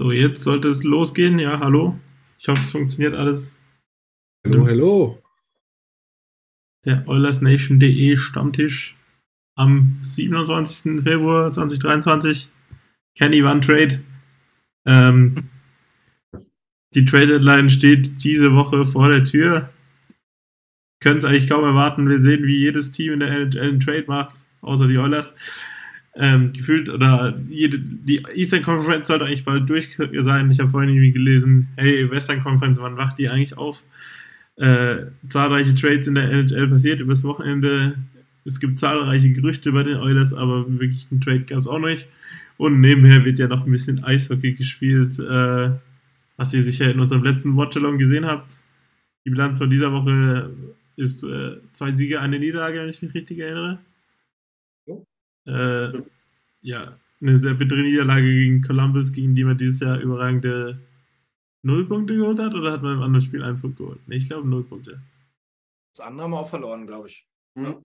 So, jetzt sollte es losgehen. Ja, hallo. Ich hoffe, es funktioniert alles. Hallo, hallo. Der OilersNation.de Stammtisch am 27. Februar 2023. Kenny One Trade. Ähm, die Trade Deadline steht diese Woche vor der Tür. Können es eigentlich kaum erwarten. Wir sehen, wie jedes Team in der NHL einen Trade macht, außer die Oilers ähm, gefühlt, oder jede, die Eastern Conference sollte eigentlich bald durch sein. Ich habe vorhin irgendwie gelesen, hey, Western Conference, wann wacht die eigentlich auf? Äh, zahlreiche Trades in der NHL passiert übers Wochenende. Es gibt zahlreiche Gerüchte bei den Oilers, aber wirklich einen Trade gab es auch nicht. Und nebenher wird ja noch ein bisschen Eishockey gespielt, äh, was ihr sicher in unserem letzten Watchalong gesehen habt. Die Bilanz von dieser Woche ist äh, zwei Siege, eine Niederlage, wenn ich mich richtig erinnere. Äh, ja, eine sehr bittere Niederlage gegen Columbus, gegen die man dieses Jahr überragende Null Punkte geholt hat, oder hat man im anderen Spiel einen Punkt geholt? Nee, ich glaube Null Punkte. Das andere haben wir auch verloren, glaube ich. Hm.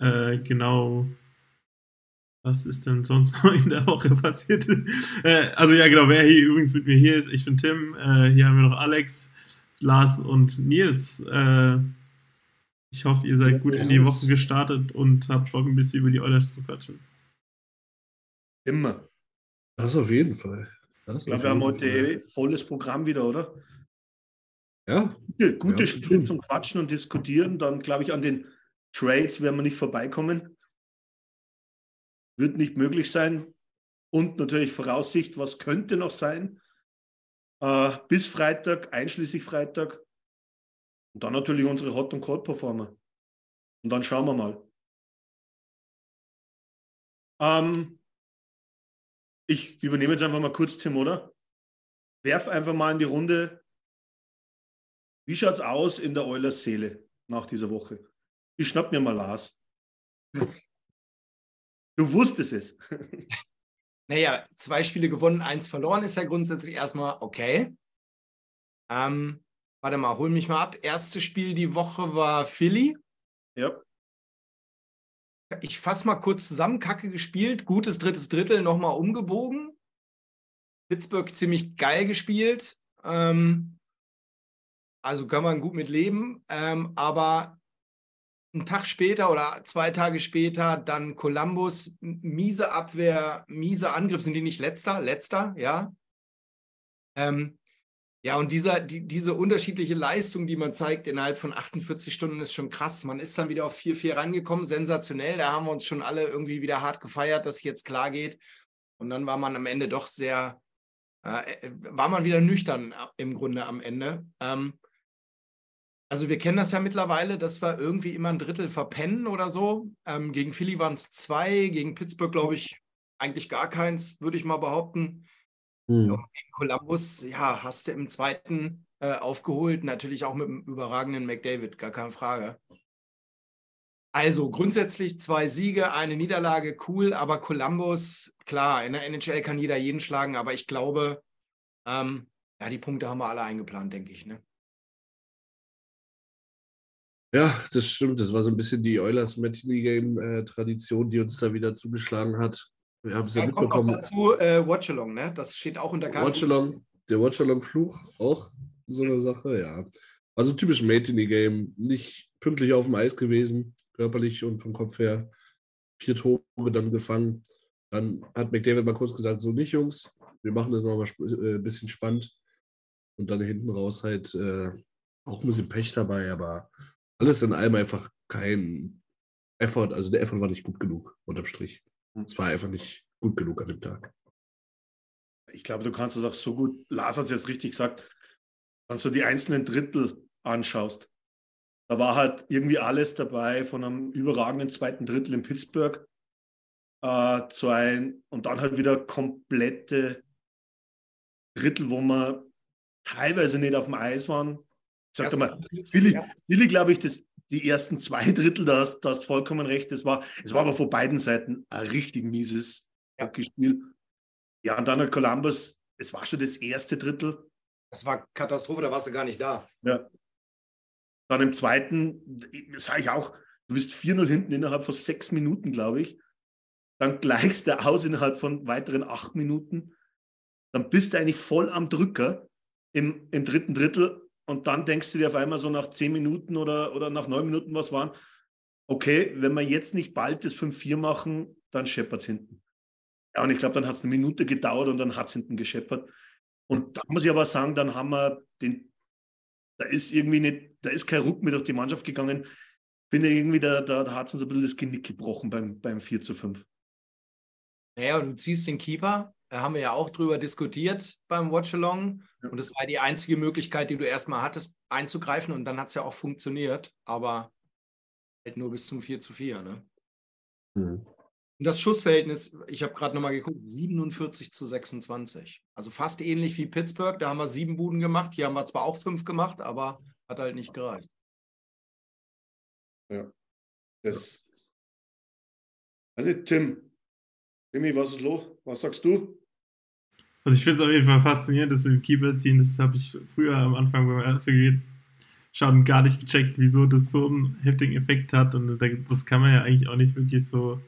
Äh, genau. Was ist denn sonst noch in der Woche passiert? äh, also ja, genau, wer hier übrigens mit mir hier ist, ich bin Tim. Äh, hier haben wir noch Alex, Lars und Nils. Ich hoffe, ihr seid gut in die Woche gestartet und habt Bock, ein bisschen über die Oilers zu quatschen. Immer. Das auf jeden Fall. Das ich glaube, wir haben heute Fall. volles Programm wieder, oder? Ja. ja gute ja, Stunde zum Quatschen und Diskutieren. Dann, glaube ich, an den Trades werden wir nicht vorbeikommen. Wird nicht möglich sein. Und natürlich Voraussicht, was könnte noch sein. Äh, bis Freitag, einschließlich Freitag. Und dann natürlich unsere Hot- und Cold-Performer. Und dann schauen wir mal. Ähm, ich übernehme jetzt einfach mal kurz, Tim, oder? Werf einfach mal in die Runde. Wie schaut es aus in der Eulers Seele nach dieser Woche? Ich schnapp mir mal Lars. Du wusstest es. Naja, zwei Spiele gewonnen, eins verloren ist ja grundsätzlich erstmal okay. Ähm, Warte mal, hol mich mal ab. Erstes Spiel die Woche war Philly. Ja. Ich fasse mal kurz zusammen. Kacke gespielt, gutes drittes Drittel nochmal umgebogen. Pittsburgh ziemlich geil gespielt. Ähm, also kann man gut mit leben. Ähm, aber einen Tag später oder zwei Tage später dann Columbus, miese Abwehr, miese Angriff. Sind die nicht letzter? Letzter, ja. Ähm, ja, und dieser, die, diese unterschiedliche Leistung, die man zeigt innerhalb von 48 Stunden, ist schon krass. Man ist dann wieder auf 4-4 rangekommen, sensationell. Da haben wir uns schon alle irgendwie wieder hart gefeiert, dass es jetzt klar geht. Und dann war man am Ende doch sehr, äh, war man wieder nüchtern im Grunde am Ende. Ähm, also wir kennen das ja mittlerweile, dass wir irgendwie immer ein Drittel verpennen oder so. Ähm, gegen Philly waren es zwei, gegen Pittsburgh glaube ich eigentlich gar keins, würde ich mal behaupten. Mhm. gegen Columbus, ja, hast du im zweiten äh, aufgeholt, natürlich auch mit dem überragenden McDavid, gar keine Frage. Also grundsätzlich zwei Siege, eine Niederlage, cool, aber Columbus, klar, in der NHL kann jeder jeden schlagen, aber ich glaube, ähm, Ja, die Punkte haben wir alle eingeplant, denke ich. Ne? Ja, das stimmt. Das war so ein bisschen die Oilers Matinee Game äh, die uns da wieder zugeschlagen hat. Wir haben es ja kommt noch mitbekommen. dazu äh, Watchalong, ne? Das steht auch unter Watchalong, der Watchalong-Fluch, auch so eine Sache, ja. Also typisch Matinee-Game, nicht pünktlich auf dem Eis gewesen, körperlich und vom Kopf her. Vier Tore dann gefangen. Dann hat McDavid mal kurz gesagt, so nicht, Jungs, wir machen das nochmal äh, ein bisschen spannend. Und dann hinten raus halt äh, auch ein bisschen Pech dabei, aber alles in allem einfach kein Effort. Also der Effort war nicht gut genug, unterm Strich. Es war einfach nicht gut genug an dem Tag. Ich glaube, du kannst es auch so gut, Lars hat es jetzt richtig gesagt, wenn du die einzelnen Drittel anschaust. Da war halt irgendwie alles dabei, von einem überragenden zweiten Drittel in Pittsburgh äh, zu ein und dann halt wieder komplette Drittel, wo wir teilweise nicht auf dem Eis waren. Sag mal, Billy, Billy glaube ich, das, die ersten zwei Drittel, da hast du vollkommen recht. Es war, es war aber von beiden Seiten ein richtig mieses Ja. Hockeyspiel. Ja, und dann hat Columbus, es war schon das erste Drittel. Das war Katastrophe, da warst du gar nicht da. Ja. Dann im zweiten, sage ich auch, du bist 4-0 hinten innerhalb von sechs Minuten, glaube ich. Dann gleichst du aus innerhalb von weiteren acht Minuten. Dann bist du eigentlich voll am Drücker im, im dritten Drittel. Und dann denkst du dir auf einmal so nach zehn Minuten oder, oder nach neun Minuten, was waren, okay, wenn wir jetzt nicht bald das 5-4 machen, dann scheppert es hinten. Ja, und ich glaube, dann hat es eine Minute gedauert und dann hat es hinten gescheppert. Und da muss ich aber sagen, dann haben wir den, da ist irgendwie nicht, da ist kein Ruck mehr durch die Mannschaft gegangen. Finde irgendwie, da, da, da hat es uns ein bisschen das Genick gebrochen beim, beim 4 zu 5. Naja, und du ziehst den Keeper. Da haben wir ja auch drüber diskutiert beim Watchalong. Ja. Und das war die einzige Möglichkeit, die du erstmal hattest, einzugreifen. Und dann hat es ja auch funktioniert. Aber halt nur bis zum 4 zu 4. Ne? Hm. Und das Schussverhältnis, ich habe gerade nochmal geguckt, 47 zu 26. Also fast ähnlich wie Pittsburgh. Da haben wir sieben Buden gemacht. Hier haben wir zwar auch fünf gemacht, aber hat halt nicht gereicht. Das. Also, Tim, Timmy, was ist los? Was sagst du? Also ich finde es auf jeden Fall faszinierend, dass wir den Keeper ziehen. Das habe ich früher am Anfang beim ersten schon gar nicht gecheckt, wieso das so einen heftigen Effekt hat. Und da- das kann man ja eigentlich auch nicht wirklich so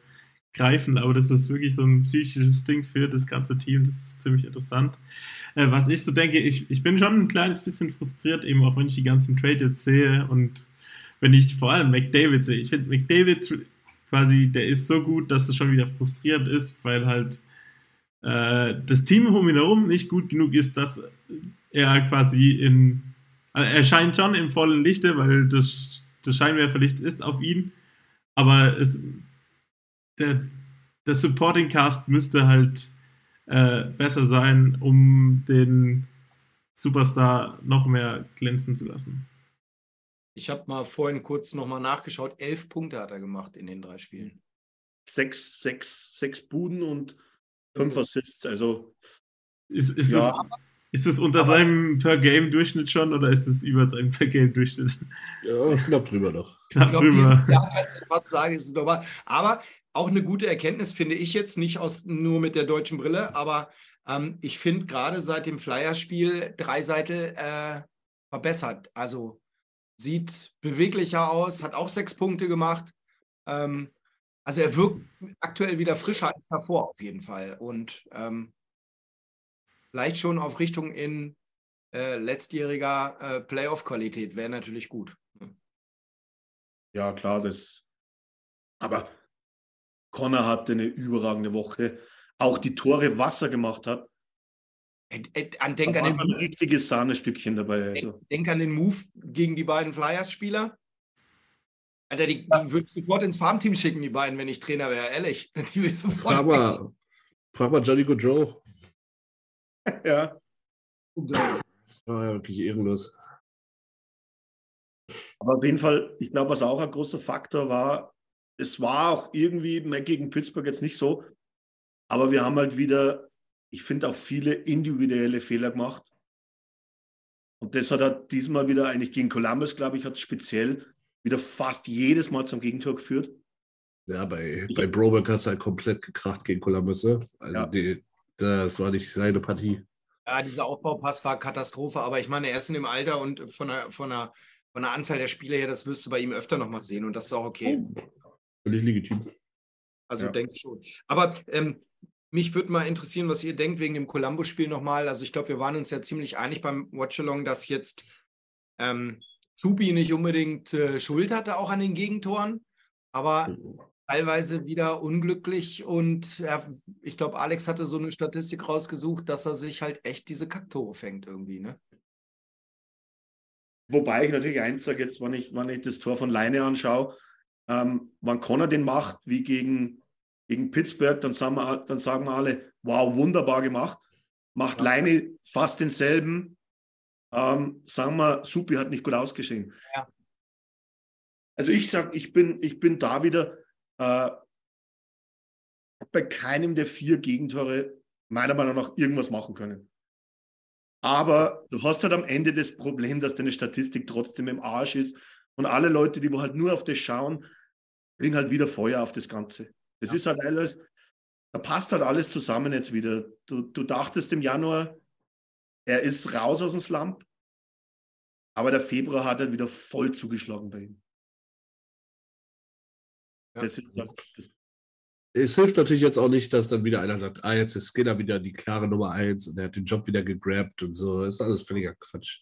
greifen, aber das ist wirklich so ein psychisches Ding für das ganze Team. Das ist ziemlich interessant. Äh, was ich so denke, ich, ich bin schon ein kleines bisschen frustriert, eben auch wenn ich die ganzen Trade jetzt sehe und wenn ich vor allem McDavid sehe. Ich finde McDavid quasi, der ist so gut, dass es schon wieder frustrierend ist, weil halt äh, das Team um ihn herum nicht gut genug ist, dass er quasi in. Also er scheint schon im vollen Lichte, weil das, das Scheinwerferlicht ist auf ihn. Aber es, der, der Supporting Cast müsste halt äh, besser sein, um den Superstar noch mehr glänzen zu lassen. Ich habe mal vorhin kurz nochmal nachgeschaut. Elf Punkte hat er gemacht in den drei Spielen. Sechs, sechs, sechs Buden und fünf Assists. Also, Ist, ist, Ja. das, ist das unter Aber- seinem Per-Game-Durchschnitt schon oder ist es über seinem Per-Game-Durchschnitt? Ja, knapp drüber noch. Knapp Ich glaube, drüber. dieses Jahr kann ich fast sagen, ist es normal. Aber auch eine gute Erkenntnis finde ich jetzt, nicht aus, nur mit der deutschen Brille, aber ähm, ich finde gerade seit dem Flyer-Spiel Dreiseitel äh, verbessert. Also sieht beweglicher aus, hat auch sechs Punkte gemacht. Ähm, also er wirkt aktuell wieder frischer als davor auf jeden Fall. Und ähm, vielleicht schon auf Richtung in äh, letztjähriger äh, Playoff-Qualität wäre natürlich gut. ja, klar, das. Aber Connor hatte eine überragende Woche. Auch die Tore, was er gemacht hat. Äh, äh, An, denk, an den, ein richtiges Sahnestückchen dabei. Also. denk, denk an den Move gegen die beiden Flyers-Spieler. Alter, die, die würde ich sofort ins Farmteam schicken, die beiden, wenn ich Trainer wäre, ehrlich. Die würde ich sofort Frag mal, frag mal Johnny Joe. Ja. Das war ja wirklich ehrenlos. Aber auf jeden Fall, ich glaube, was auch ein großer Faktor war, es war auch irgendwie mehr gegen Pittsburgh jetzt nicht so, aber wir haben halt wieder, ich finde auch viele individuelle Fehler gemacht. Und das hat er diesmal wieder eigentlich gegen Columbus, glaube ich, hat es speziell wieder fast jedes Mal zum Gegentor geführt. Ja, bei, bei Broberg hat es halt komplett gekracht gegen Columbus. Ne? Also Ja. die, das war nicht seine Partie. Ja, dieser Aufbaupass war Katastrophe, aber ich meine, er ist in dem Alter und von der, von der, von der Anzahl der Spieler her, das wirst du bei ihm öfter nochmal sehen und das ist auch okay. Völlig legitim. Also Ja. denke ich schon. Aber ähm, mich würde mal interessieren, was ihr denkt wegen dem Columbus-Spiel nochmal. Also ich glaube, wir waren uns ja ziemlich einig beim Watchalong, dass jetzt ähm, Zubi nicht unbedingt äh, Schuld hatte auch an den Gegentoren, aber teilweise wieder unglücklich und ja, ich glaube, Alex hatte so eine Statistik rausgesucht, dass er sich halt echt diese Kacktore fängt irgendwie, ne? Wobei ich natürlich eins sage, jetzt, wenn ich, wenn ich das Tor von Leine anschaue, ähm, wann Connor den macht, wie gegen, gegen Pittsburgh, dann sagen, wir, dann sagen wir alle, wow, wunderbar gemacht. Macht Ja. Leine fast denselben. Ähm, sagen wir, Supi hat nicht gut ausgesehen. Ja. Also ich sage, ich bin, ich bin da wieder äh, bei keinem der vier Gegentore meiner Meinung nach irgendwas machen können. Aber du hast halt am Ende das Problem, dass deine Statistik trotzdem im Arsch ist. Und alle Leute, die wo halt nur auf das schauen, bringen halt wieder Feuer auf das Ganze. Das Ja. ist halt alles, da passt halt alles zusammen jetzt wieder. Du, du dachtest im Januar, er ist raus aus dem Slump, aber der Februar hat halt wieder voll zugeschlagen bei ihm. Ja. Das ist halt, das, Es hilft natürlich jetzt auch nicht, dass dann wieder einer sagt, ah, jetzt ist Skinner wieder die klare Nummer eins und er hat den Job wieder gegrabt und so. Das ist alles völliger Quatsch.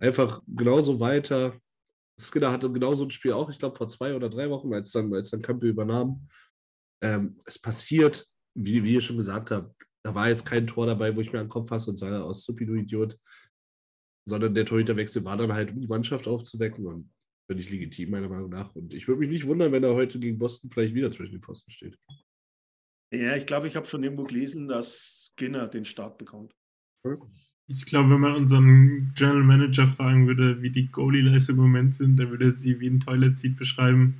Einfach genauso weiter. Skinner hatte genauso ein Spiel auch, ich glaube, vor zwei oder drei Wochen, als dann, als dann Campbell übernahm. Ähm, es passiert, wie, wie ihr schon gesagt habt, da war jetzt kein Tor dabei, wo ich mir an den Kopf fasse und sage, aus Supi, du Idiot. Sondern der Torhüterwechsel war dann halt, um die Mannschaft aufzuwecken und völlig legitim, meiner Meinung nach. Und ich würde mich nicht wundern, wenn er heute gegen Boston vielleicht wieder zwischen den Pfosten steht. ja, ich glaube, ich habe schon irgendwo gelesen, dass Skinner den Start bekommt. Ich glaube, wenn man unseren General Manager fragen würde, wie die Goalie-Leistungen im Moment sind, dann würde er sie wie ein Toilet Seat beschreiben.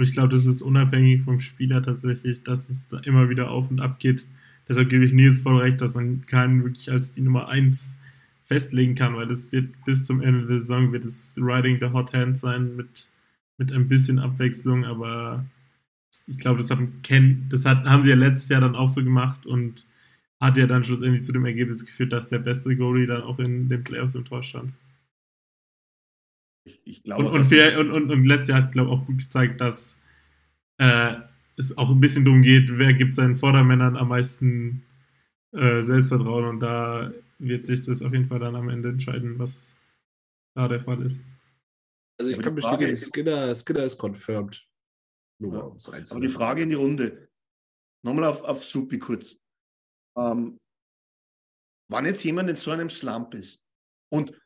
Und ich glaube, das ist unabhängig vom Spieler tatsächlich, dass es da immer wieder auf und ab geht. Deshalb gebe ich Nils voll recht, dass man keinen wirklich als die Nummer 1 festlegen kann, weil es wird bis zum Ende der Saison wird es Riding the Hot Hand sein mit, mit ein bisschen Abwechslung, aber ich glaube, das, haben Ken, das hat, haben sie ja letztes Jahr dann auch so gemacht und hat ja dann schlussendlich zu dem Ergebnis geführt, dass der beste Goalie dann auch in den Playoffs im Tor stand. Ich, ich glaube, Und, und, fair, und, und, und letztes Jahr hat, glaube ich, auch gut gezeigt, dass äh, es auch ein bisschen darum geht, wer gibt seinen Vordermännern am meisten äh, Selbstvertrauen und da wird sich das auf jeden Fall dann am Ende entscheiden, was da der Fall ist. Also ich Aber kann bestätigen, ist- Skinner, Skinner ist confirmed. Nur Ja. Aber die Frage in die Runde. Nochmal auf, auf Supi kurz. Ähm, wann jetzt jemand in so einem Slump ist und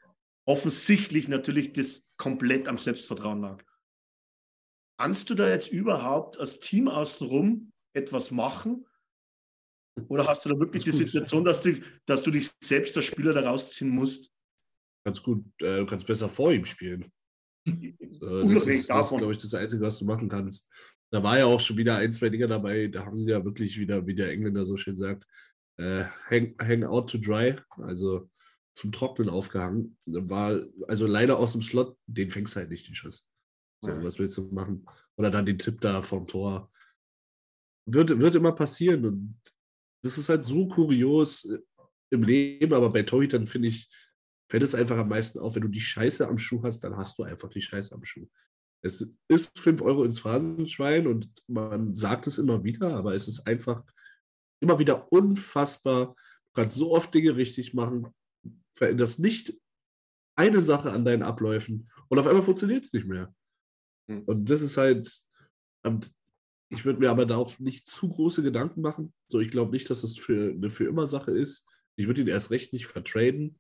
offensichtlich natürlich das komplett am Selbstvertrauen lag, kannst du da jetzt überhaupt als Team außenrum etwas machen? Oder hast du da wirklich die gut. Situation, dass du, dass du dich selbst als Spieler da rausziehen musst? Ganz gut, äh, du kannst besser vor ihm spielen. So, das ist, das glaube ich, das Einzige, was du machen kannst. Da war ja auch schon wieder ein, zwei Dinge dabei, da haben sie ja wirklich wieder, wie der Engländer so schön sagt, äh, hang, hang out to dry, also zum Trocknen aufgehangen. War also leider aus dem Slot, den fängst du halt nicht, den Schuss. So, Ja. was willst du machen? Oder dann den Tipp da vom Tor. Wird, wird immer passieren und das ist halt so kurios äh, im Leben, aber bei Torhütern finde ich, fällt es einfach am meisten auf, wenn du die Scheiße am Schuh hast, dann hast du einfach die Scheiße am Schuh. Es ist 5 Euro ins Phrasenschwein und man sagt es immer wieder, aber es ist einfach immer wieder unfassbar. Du kannst so oft Dinge richtig machen, veränderst nicht eine Sache an deinen Abläufen und auf einmal funktioniert es nicht mehr. Hm. Und das ist halt, ich würde mir aber da auch nicht zu große Gedanken machen. So, ich glaube nicht, dass das für eine für immer Sache ist. Ich würde ihn erst recht nicht vertraden.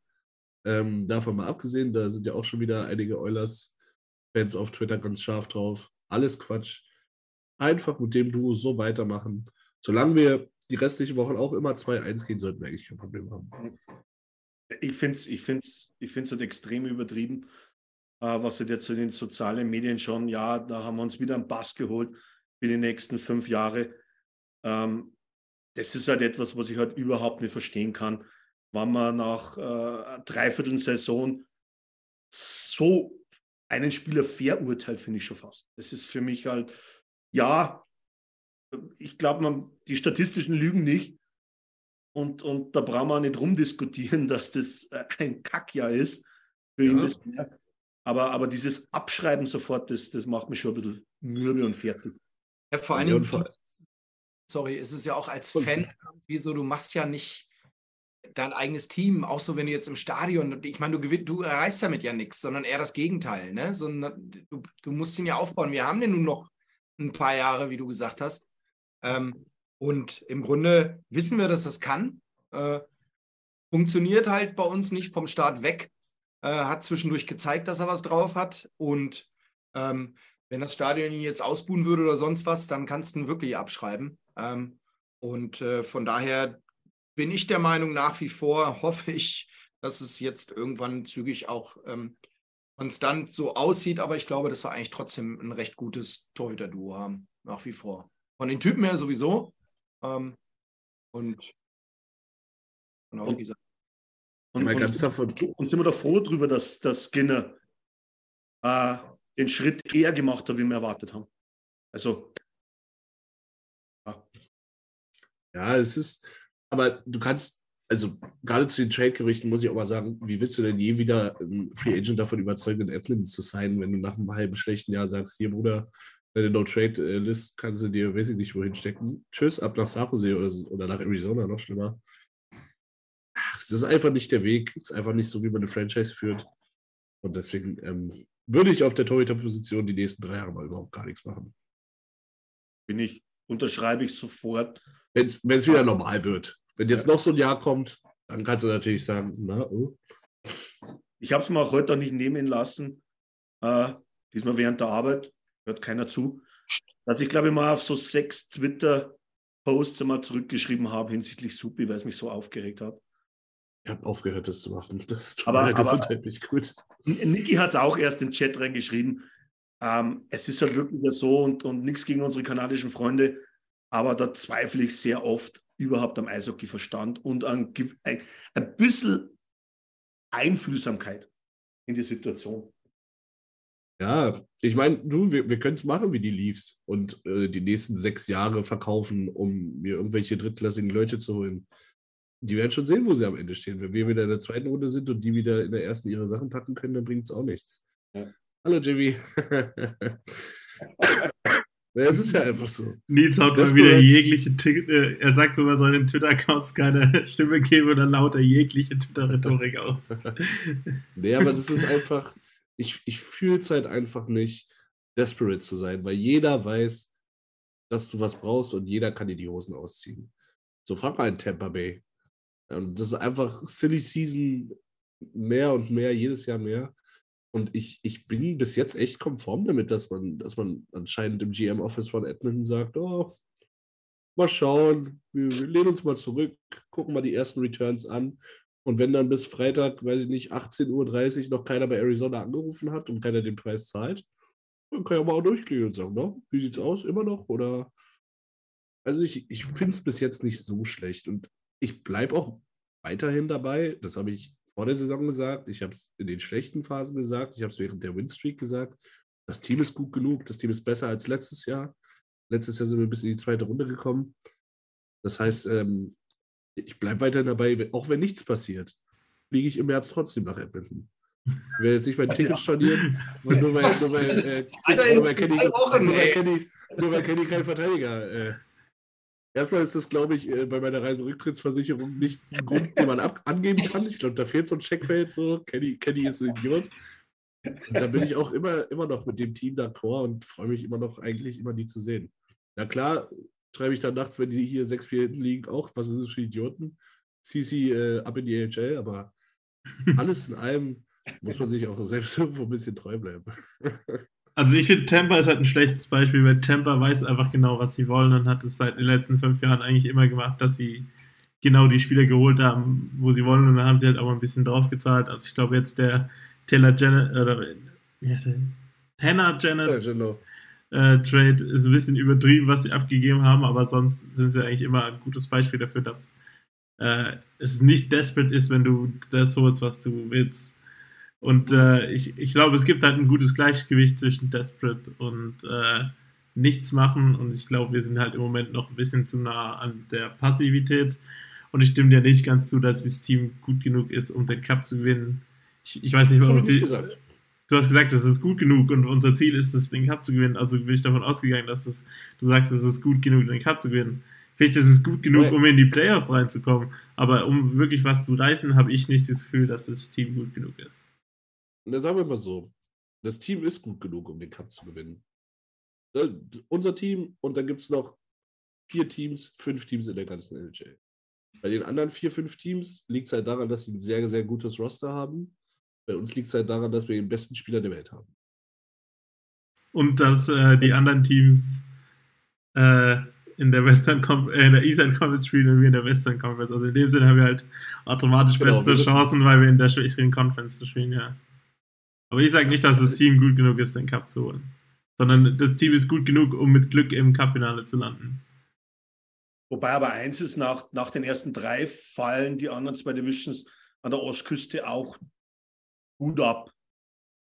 Ähm, davon mal abgesehen, da sind ja auch schon wieder einige Oilers-Fans auf Twitter ganz scharf drauf. Alles Quatsch. Einfach mit dem Duo so weitermachen. Solange wir die restlichen Wochen auch immer 2-1 gehen, sollten wir eigentlich kein Problem haben. Ich finde es ich find's, ich find's halt extrem übertrieben, äh, was halt jetzt in den sozialen Medien schon, ja, da haben wir uns wieder einen Pass geholt für die nächsten fünf Jahre. Ähm, das ist halt etwas, was ich halt überhaupt nicht verstehen kann, wenn man nach äh, dreiviertel Saison so einen Spieler verurteilt, finde ich schon fast. Das ist für mich halt, ja, ich glaube, die statistischen lügen nicht, und, und da brauchen wir auch nicht rumdiskutieren, dass das äh, ein Kackjahr ist für ihn. Ja. Das, aber, aber dieses Abschreiben sofort, das, das macht mich schon ein bisschen mürbe und fertig. Ja, vor allen Dingen, sorry, ist es ja auch als Fan irgendwie so, du machst ja nicht dein eigenes Team, auch so wenn du jetzt im Stadion, ich meine, du, gewinn, du erreichst damit ja nichts, sondern eher das Gegenteil, ne? So, du, du musst ihn ja aufbauen. Wir haben den nun noch ein paar Jahre, wie du gesagt hast. Ähm, und im Grunde wissen wir, dass das kann. Äh, funktioniert halt bei uns nicht vom Start weg. Äh, hat zwischendurch gezeigt, dass er was drauf hat. Und ähm, wenn das Stadion ihn jetzt ausbuhen würde oder sonst was, dann kannst du ihn wirklich abschreiben. Ähm, und äh, von daher bin ich der Meinung, nach wie vor hoffe ich, dass es jetzt irgendwann zügig auch ähm, konstant so aussieht. Aber ich glaube, dass wir eigentlich trotzdem ein recht gutes Torhüter-Duo haben, nach wie vor. Von den Typen her sowieso. Ähm, und genau, wie Und- gesagt, Und, und, ganz davon, und sind wir da froh drüber, dass, dass Skinner äh, den Schritt eher gemacht hat, wie wir erwartet haben. Also, Ja, es ist, aber du kannst, also gerade zu den Trade-Gerüchten muss ich auch mal sagen, wie willst du denn je wieder einen Free Agent davon überzeugen, in Edmonton zu sein, wenn du nach einem halben schlechten Jahr sagst, hier Bruder, deine No-Trade-List kannst du dir, weiß ich nicht, wohin stecken. Tschüss, ab nach San Jose oder, oder nach Arizona, noch schlimmer. Ach, Das ist einfach nicht der Weg. Es ist einfach nicht so, wie man eine Franchise führt. Und deswegen ähm, würde ich auf der Torhüter-Position die nächsten drei Jahre mal überhaupt gar nichts machen. bin ich, unterschreibe ich sofort. Wenn es wieder normal wird. Wenn jetzt noch so ein Jahr kommt, dann kannst du natürlich sagen, na, oh. Ich habe es mir auch heute auch nicht nehmen lassen, äh, diesmal während der Arbeit, hört keiner zu, dass ich glaube ich mal auf so sechs Twitter-Posts einmal zurückgeschrieben habe hinsichtlich Supi, weil es mich so aufgeregt hat. ich habe aufgehört, das zu machen. Das tut Aber- meiner Gesundheit nicht gut. Niki hat es auch erst im Chat reingeschrieben. Ähm, es ist halt wirklich so und, und nichts gegen unsere kanadischen Freunde, aber da zweifle ich sehr oft überhaupt am Eishockey-Verstand und an ein, ein bisschen Einfühlsamkeit in die Situation. Ja, ich meine, du, wir, wir können es machen wie die Leafs und äh, die nächsten sechs Jahre verkaufen, um mir irgendwelche drittklassigen Leute zu holen. Die werden schon sehen, wo sie am Ende stehen. Wenn wir wieder in der zweiten Runde sind und die wieder in der ersten ihre Sachen packen können, dann bringt es auch nichts. Ja. Hallo, Jimmy. ja, es ist ja einfach so. Nils haut mal wieder jegliche, Ti- äh, er sagt sogar seinen Twitter-Accounts keine Stimme geben und dann laut er jegliche Twitter-Rhetorik aus. Nee, aber das ist einfach, ich, ich fühle es halt einfach nicht, desperate zu sein, weil jeder weiß, dass du was brauchst und jeder kann dir die Hosen ausziehen. So frag mal in Tampa Bay. Und das ist einfach Silly Season mehr und mehr, jedes Jahr mehr. Und ich, ich bin bis jetzt echt konform damit, dass man, dass man anscheinend im GM-Office von Edmonton sagt, oh, mal schauen, wir, wir lehnen uns mal zurück, gucken mal die ersten Returns an. Und wenn dann bis Freitag, weiß ich nicht, 18.30 Uhr noch keiner bei Arizona angerufen hat und keiner den Preis zahlt, dann kann ich aber auch durchgehen und sagen, no, wie sieht's aus? Immer noch? Oder also ich, ich finde es bis jetzt nicht so schlecht. Und ich bleibe auch weiterhin dabei. Das habe ich vor der Saison gesagt. Ich habe es in den schlechten Phasen gesagt. Ich habe es während der Winstreak gesagt. Das Team ist gut genug. Das Team ist besser als letztes Jahr. Letztes Jahr sind wir bis in die zweite Runde gekommen. Das heißt, ähm, ich bleibe weiterhin dabei, auch wenn nichts passiert, fliege ich im März trotzdem nach Edmonton. Ich werde jetzt nicht mein Ticket stornieren, und nur weil, nur weil, äh, nur weil Kenny, Wochen, nur weil ey. Kenny, nur weil Kenny kein Verteidiger. Äh, erstmal ist das, glaube ich, äh, bei meiner Reiserücktrittsversicherung nicht ein Grund, den man ab angeben kann. Ich glaube, da fehlt so ein Checkfeld so. Kenny, Kenny ist ein Idiot. Und da bin ich auch immer, immer noch mit dem Team d'accord und freue mich immer noch, eigentlich immer die zu sehen. Na klar, schreibe ich dann nachts, wenn die hier 6-4 hinten liegen, auch, was ist das für Idioten? CC äh, ab in die AHL, aber alles in allem muss man sich auch selbst irgendwo ein bisschen treu bleiben. Also ich finde, Tampa ist halt ein schlechtes Beispiel, weil Tampa weiß einfach genau, was sie wollen und hat es seit den letzten fünf Jahren eigentlich immer gemacht, dass sie genau die Spieler geholt haben, wo sie wollen und dann haben sie halt auch ein bisschen draufgezahlt. Also ich glaube jetzt der Taylor Janet, oder wie heißt der? Tanner Ja, Janet genau. Äh, Trade ist ein bisschen übertrieben, was sie abgegeben haben, aber sonst sind sie eigentlich immer ein gutes Beispiel dafür, dass äh, es nicht desperate ist, wenn du das holst, was du willst. Und äh, ich, ich glaube, es gibt halt ein gutes Gleichgewicht zwischen desperate und äh, nichts machen. Und ich glaube, wir sind halt im Moment noch ein bisschen zu nah an der Passivität. Und ich stimme dir nicht ganz zu, dass das Team gut genug ist, um den Cup zu gewinnen. Ich, ich weiß nicht, warum ich die, gesagt. Du hast gesagt, es ist gut genug und unser Ziel ist es, den Cup zu gewinnen. Also bin ich davon ausgegangen, dass es, du sagst, es ist gut genug, den Cup zu gewinnen. Vielleicht ist es gut genug, um in die Playoffs reinzukommen. Aber um wirklich was zu reißen, habe ich nicht das Gefühl, dass das Team gut genug ist. Und dann sagen wir mal so: Das Team ist gut genug, um den Cup zu gewinnen. Unser Team und dann gibt es noch vier Teams, fünf Teams in der ganzen NHL. Bei den anderen vier, fünf Teams liegt es halt daran, dass sie ein sehr, sehr gutes Roster haben. Bei uns liegt es halt daran, dass wir den besten Spieler der Welt haben. Und dass äh, die anderen Teams äh, in der Western Conf äh, in der Eastern Conference spielen und wir in der Western Conference. Also in dem Sinne haben wir halt automatisch Genau, bessere Chancen, weil wir in der schwächeren Conference zu spielen, ja. Aber ich sage nicht, dass das Team gut genug ist, den Cup zu holen. Sondern das Team ist gut genug, um mit Glück im Cup-Finale zu landen. Wobei aber eins ist, nach, nach den ersten drei fallen die anderen zwei Divisions an der Ostküste auch gut ab.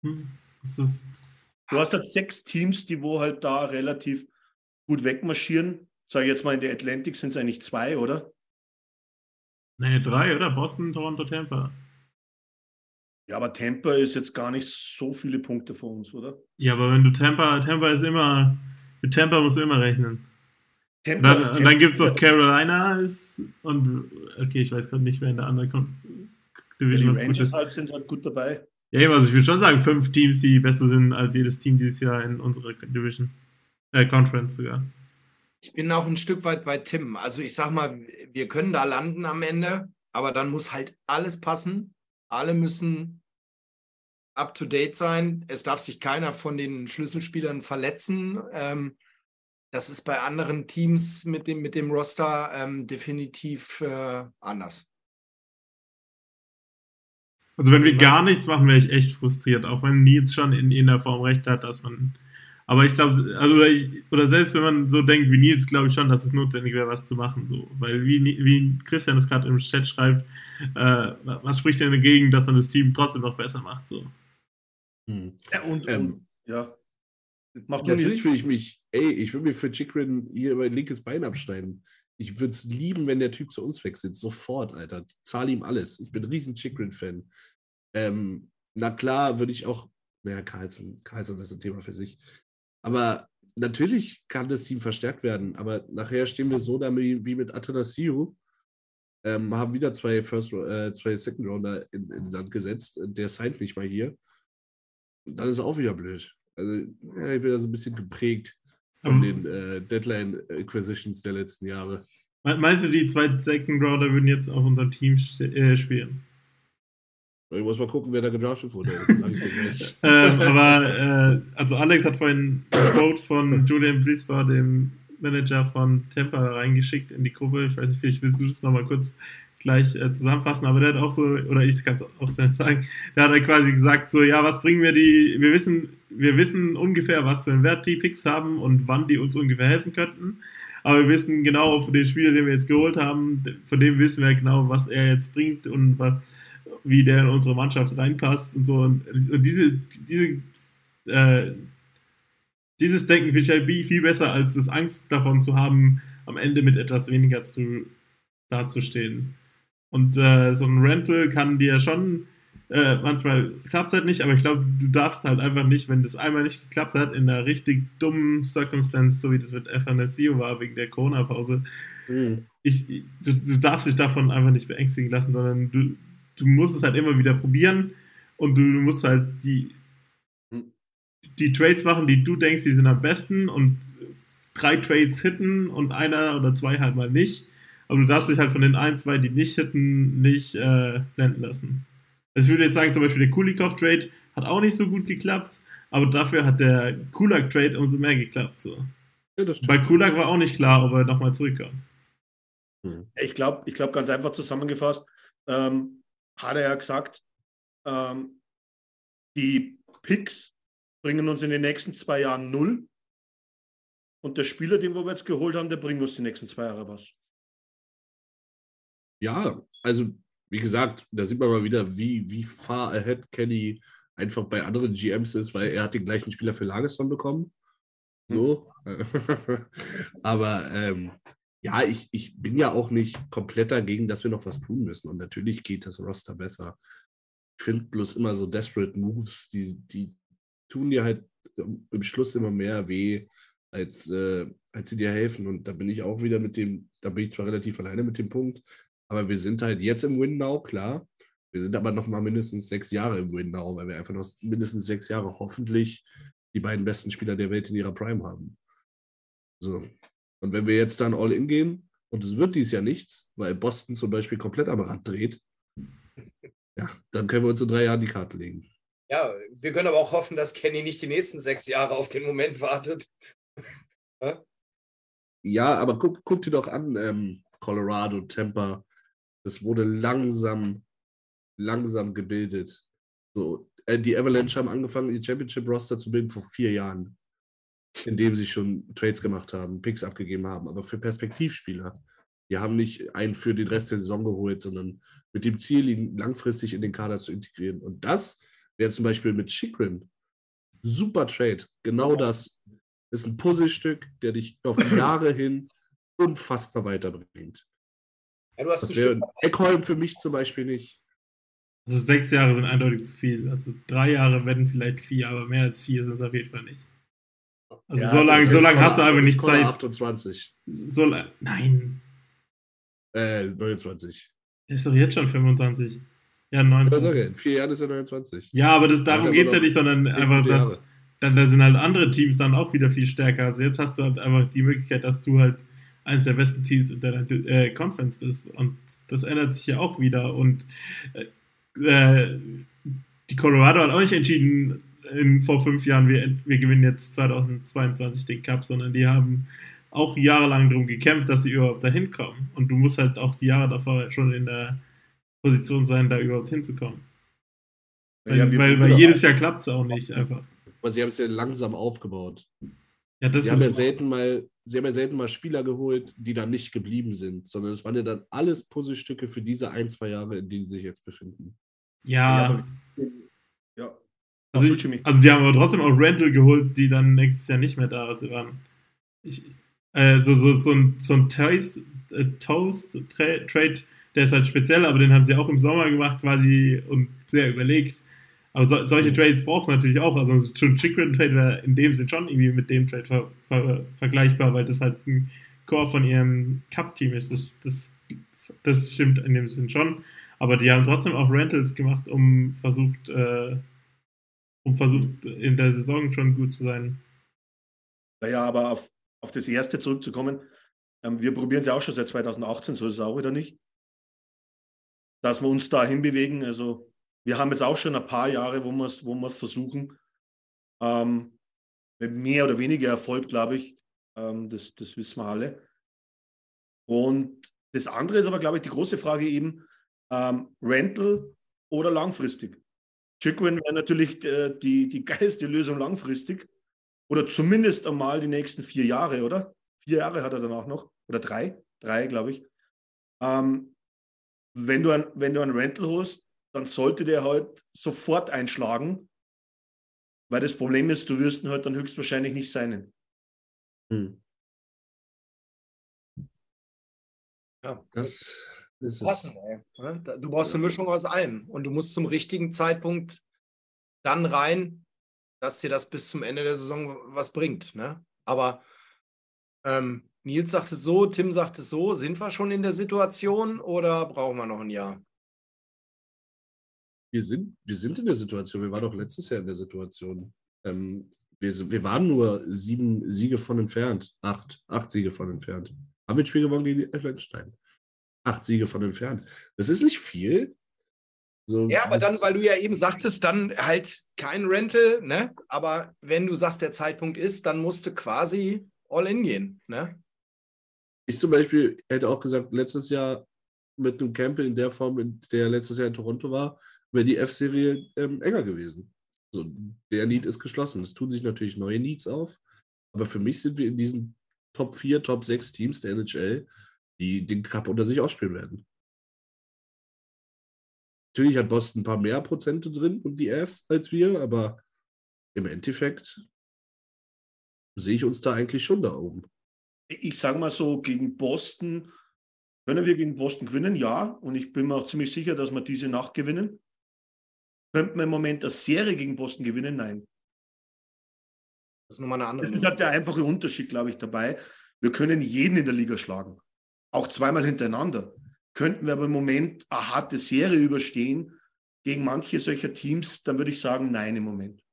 Hm. Das ist, Du hast halt sechs Teams, die wo halt da relativ gut wegmarschieren. Sage ich jetzt mal, in der Atlantic sind es eigentlich zwei, oder? nee, drei, oder? Boston, Toronto, Tampa. Ja, aber Tampa ist jetzt gar nicht so viele Punkte vor uns, oder? Ja, aber wenn du Tampa, Tampa ist immer, mit Tampa musst du immer rechnen. Tampa, dann, und dann gibt es noch Carolina ist, und, okay, ich weiß gerade nicht, wer in der anderen die Division gut Rangers halt sind halt gut dabei. Ja, eben, also ich würde schon sagen, fünf Teams, die besser sind als jedes Team dieses Jahr in unserer Division. Äh, Conference sogar. Ich bin auch ein Stück weit bei Tim. Also ich sag mal, wir können da landen am Ende, aber dann muss halt alles passen. Alle müssen up to date sein. Es darf sich keiner von den Schlüsselspielern verletzen. Ähm, das ist bei anderen Teams mit dem, mit dem Roster ähm, definitiv äh, anders. Also wenn wir gar nichts machen, wäre ich echt frustriert, auch wenn Nils schon in, in der Form recht hat, dass man. Aber ich glaube, also oder, ich, oder selbst wenn man so denkt wie Nils, glaube ich schon, dass es notwendig wäre, was zu machen. So. Weil wie, wie Christian es gerade im Chat schreibt, äh, was spricht denn dagegen, dass man das Team trotzdem noch besser macht? So. Ja, und, Ähm, und ja. Mach du Natürlich will ich mich, ey, ich will mir für Chikrin hier mein linkes Bein abschneiden. Ich würde es lieben, wenn der Typ zu uns wechselt. Sofort, Alter. Ich zahle ihm alles. Ich bin ein riesen Chikrin-Fan. Ähm, na klar, würde ich auch, naja, Carlson, Carlson ist ein Thema für sich. Aber natürlich kann das Team verstärkt werden. Aber nachher stehen wir so da wie, mit Atanasiu. Ähm, haben wieder zwei First, äh, zwei Second Rounder in, in den Sand gesetzt. Der signed nicht mal hier. Und dann ist auch wieder blöd. Also, ja, ich bin da so ein bisschen geprägt von Aber- den äh, Deadline-Acquisitions der letzten Jahre. Me- Meinst du, die zwei Second Rounder würden jetzt auf unserem Team äh, spielen? Ich muss mal gucken, wer da gedraftet wurde. Ähm, aber, äh, also Alex hat vorhin ein Quote von Julian Brisbane, dem Manager von Tampa, reingeschickt in die Gruppe. Ich weiß nicht, vielleicht willst du das nochmal kurz gleich äh, zusammenfassen, aber der hat auch so, oder ich kann es auch so sagen, der hat halt quasi gesagt, so, ja, was bringen wir die, wir wissen, wir wissen ungefähr, was für einen Wert die Picks haben und wann die uns ungefähr helfen könnten. Aber wir wissen genau, für den Spieler, den wir jetzt geholt haben, von dem wissen wir genau, was er jetzt bringt und was, wie der in unsere Mannschaft reinpasst und so. Und, und diese, diese, äh, dieses Denken finde ich halt viel besser, als das Angst davon zu haben, am Ende mit etwas weniger zu, dazustehen. Und äh, so ein Rental kann dir schon, äh, manchmal klappt es halt nicht, aber ich glaube, du darfst halt einfach nicht, wenn das einmal nicht geklappt hat, in einer richtig dummen Circumstance, so wie das mit FNSU war, wegen der Corona-Pause, Hm. ich, du, du darfst dich davon einfach nicht beängstigen lassen, sondern du, du musst es halt immer wieder probieren und du, du musst halt die, die Trades machen, die du denkst, die sind am besten und drei Trades hitten und einer oder zwei halt mal nicht. Aber du darfst dich halt von den ein, zwei, die nicht hitten, nicht äh, blenden lassen. Also ich würde jetzt sagen, zum Beispiel der Kulikov-Trade hat auch nicht so gut geklappt, aber dafür hat der Kulak-Trade umso mehr geklappt. So. Ja, das stimmt. Bei Kulak war auch nicht klar, ob er nochmal zurückkommt. Hm. Ich glaube, ich glaub, ganz einfach zusammengefasst, ähm, hat er ja gesagt, ähm, die Picks bringen uns in den nächsten zwei Jahren null. Und der Spieler, den wir jetzt geholt haben, der bringt uns die nächsten zwei Jahre was. Ja, also wie gesagt, da sieht man mal wieder, wie, wie far ahead Kenny einfach bei anderen GMs ist, weil er hat den gleichen Spieler für Lagerson bekommen. So. Aber ähm, ja, ich, ich bin ja auch nicht komplett dagegen, dass wir noch was tun müssen. Und natürlich geht das Roster besser. Ich finde bloß immer so Desperate Moves, die, die tun dir halt im Schluss immer mehr weh, als, äh, als sie dir helfen. Und da bin ich auch wieder mit dem, da bin ich zwar relativ alleine mit dem Punkt, aber wir sind halt jetzt im Win Now, klar. Wir sind aber noch mal mindestens sechs Jahre im Win Now, weil wir einfach noch mindestens sechs Jahre hoffentlich die beiden besten Spieler der Welt in ihrer Prime haben. So. Und wenn wir jetzt dann all in gehen, und es wird dies Jahr nichts, weil Boston zum Beispiel komplett am Rad dreht, ja, dann können wir uns in drei Jahren die Karte legen. Ja, wir können aber auch hoffen, dass Kenny nicht die nächsten sechs Jahre auf den Moment wartet. ja, aber guck, guck dir doch an, ähm, Colorado, Tampa. Das wurde langsam, langsam gebildet. So, äh, die Avalanche haben angefangen, ihr Championship-Roster zu bilden vor vier Jahren, indem sie schon Trades gemacht haben, Picks abgegeben haben, aber für Perspektivspieler. Die haben nicht einen für den Rest der Saison geholt, sondern mit dem Ziel, ihn langfristig in den Kader zu integrieren. Und das wäre zum Beispiel mit Chikrin. Super Trade. Genau das. Ist ein Puzzlestück, der dich auf Jahre hin unfassbar weiterbringt. Ja, du hast das wäre Eckholm für mich zum Beispiel nicht. Also sechs Jahre sind eindeutig zu viel. Also drei Jahre werden vielleicht vier, aber mehr als vier sind es auf jeden Fall nicht. Also ja, so lange so lang hast du einfach nicht Zeit. 28. So lang. Nein. Äh, 29. Der ist doch jetzt schon 25. Ja, 29. Okay. In vier Jahren ist er 29. Ja, aber das, darum geht es ja nicht, sondern einfach, dass dann da sind halt andere Teams dann auch wieder viel stärker. Also jetzt hast du halt einfach die Möglichkeit, dass du halt eines der besten Teams in deiner äh, Conference bist. Und das ändert sich ja auch wieder. Und äh, die Colorado hat auch nicht entschieden, in, vor fünf Jahren, wir, wir gewinnen jetzt 2022 den Cup, sondern die haben auch jahrelang darum gekämpft, dass sie überhaupt dahin kommen. Und du musst halt auch die Jahre davor schon in der Position sein, da überhaupt hinzukommen. Weil, ja, weil, weil jedes Jahr klappt es auch nicht einfach. Aber sie haben es ja langsam aufgebaut. Ja, das sie, haben ja selten mal, sie haben ja selten mal Spieler geholt, die dann nicht geblieben sind, sondern es waren ja dann alles Puzzlestücke für diese ein, zwei Jahre, in denen sie sich jetzt befinden. Ja. Ja. Also, also, die haben aber trotzdem auch Rental geholt, die dann nächstes Jahr nicht mehr da waren. Ich, äh, so, so, so ein, so ein Toast, äh, Toast Trade, der ist halt speziell, aber den haben sie auch im Sommer gemacht quasi und sehr überlegt. Aber so, solche mhm. Trades braucht es natürlich auch. Also schon Chicken Trade wäre in dem Sinn schon irgendwie mit dem Trade ver, ver, vergleichbar, weil das halt ein Core von ihrem Cup-Team ist. Das, das, das stimmt in dem Sinn schon. Aber die haben trotzdem auch Rentals gemacht, um versucht, äh, um versucht, in der Saison schon gut zu sein. Naja, aber auf, auf das erste zurückzukommen, ähm, wir probieren es ja auch schon seit 2018, so ist es auch wieder nicht. Dass wir uns dahin bewegen. Also wir haben jetzt auch schon ein paar Jahre, wo wir wo versuchen. Ähm, mit mehr oder weniger Erfolg, glaube ich. Ähm, das, das wissen wir alle. Und das andere ist aber, glaube ich, die große Frage eben, ähm, Rental oder langfristig. Chickwin wäre natürlich äh, die, die geilste Lösung langfristig. Oder zumindest einmal die nächsten vier Jahre, oder? Vier Jahre hat er danach noch. Oder drei. Drei, glaube ich. Ähm, wenn, du ein, wenn du ein Rental hast, dann sollte der halt sofort einschlagen. Weil das Problem ist, du wirst ihn halt dann höchstwahrscheinlich nicht sein. Hm. Ja, das ist passen, ne? Du brauchst eine Mischung aus allem und du musst zum richtigen Zeitpunkt dann rein, dass dir das bis zum Ende der Saison was bringt. Ne? Aber ähm, Nils sagt es so, Tim sagt es so. Sind wir schon in der Situation oder brauchen wir noch ein Jahr? Wir sind, wir sind in der Situation, wir waren doch letztes Jahr in der Situation. Ähm, wir, wir waren nur sieben Siege von entfernt, acht, acht Siege von entfernt. Haben wir ein Spiel gewonnen gegen die Elfenstein. Acht Siege von entfernt. Das ist nicht viel. So, ja, aber dann, weil du ja eben sagtest, dann halt kein Rental, ne? Aber wenn du sagst, der Zeitpunkt ist, dann musst du quasi all in gehen, ne? Ich zum Beispiel hätte auch gesagt, letztes Jahr mit einem Campbell in der Form, in der er letztes Jahr in Toronto war, wäre die F-Serie ähm, enger gewesen. So, der Need ist geschlossen. Es tun sich natürlich neue Needs auf, aber für mich sind wir in diesen Top 4, Top 6 Teams der NHL, die den Cup unter sich ausspielen werden. Natürlich hat Boston ein paar mehr Prozente drin und die Fs als wir, aber im Endeffekt sehe ich uns da eigentlich schon da oben. ich sage mal so, gegen Boston, können wir gegen Boston gewinnen? Ja. Und ich bin mir auch ziemlich sicher, dass wir diese Nacht gewinnen. Könnten wir im Moment eine Serie gegen Boston gewinnen? Nein. Das ist nochmal eine andere. Das ist halt der einfache Unterschied, glaube ich, dabei. Wir können jeden in der Liga schlagen. Auch zweimal hintereinander. Könnten wir aber im Moment eine harte Serie überstehen gegen manche solcher Teams, dann würde ich sagen, nein im Moment.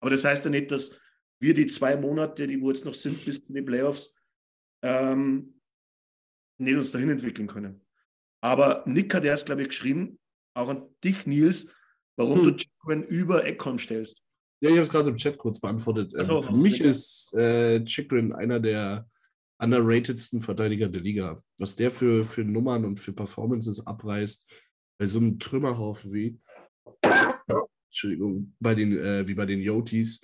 Aber das heißt ja nicht, dass wir die zwei Monate, die wo jetzt noch sind bis zu den Playoffs, ähm, nicht uns dahin entwickeln können. Aber Nick hat erst, glaube ich, geschrieben, auch an dich, Nils, warum hm. du Chikrin über Eckhorn stellst. Ja, ich habe es gerade im Chat kurz beantwortet. So, Für mich ist äh, Chikrin einer der underratedsten Verteidiger der Liga. Was der für, für Nummern und für Performances abreißt, bei so einem Trümmerhaufen wie, Entschuldigung, bei den, äh, wie bei den Yotis,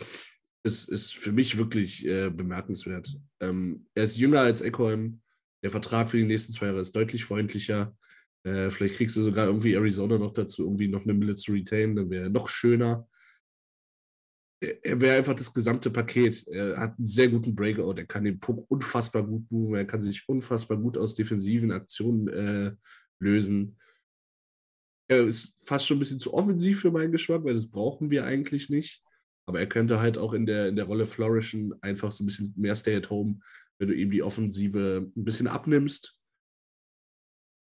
ist, ist für mich wirklich äh, bemerkenswert. Ähm, er ist jünger als Eckholm. Der Vertrag für die nächsten zwei Jahre ist deutlich freundlicher. Äh, vielleicht kriegst du sogar irgendwie Arizona noch dazu, irgendwie noch eine Mille zu retain, dann wäre er noch schöner. Er wäre einfach das gesamte Paket. Er hat einen sehr guten Breakout. Er kann den Puck unfassbar gut moven. Er kann sich unfassbar gut aus defensiven Aktionen äh, lösen. Er ist fast schon ein bisschen zu offensiv für meinen Geschmack, weil das brauchen wir eigentlich nicht. Aber er könnte halt auch in der, in der Rolle flourishen, einfach so ein bisschen mehr Stay at Home, wenn du ihm die Offensive ein bisschen abnimmst.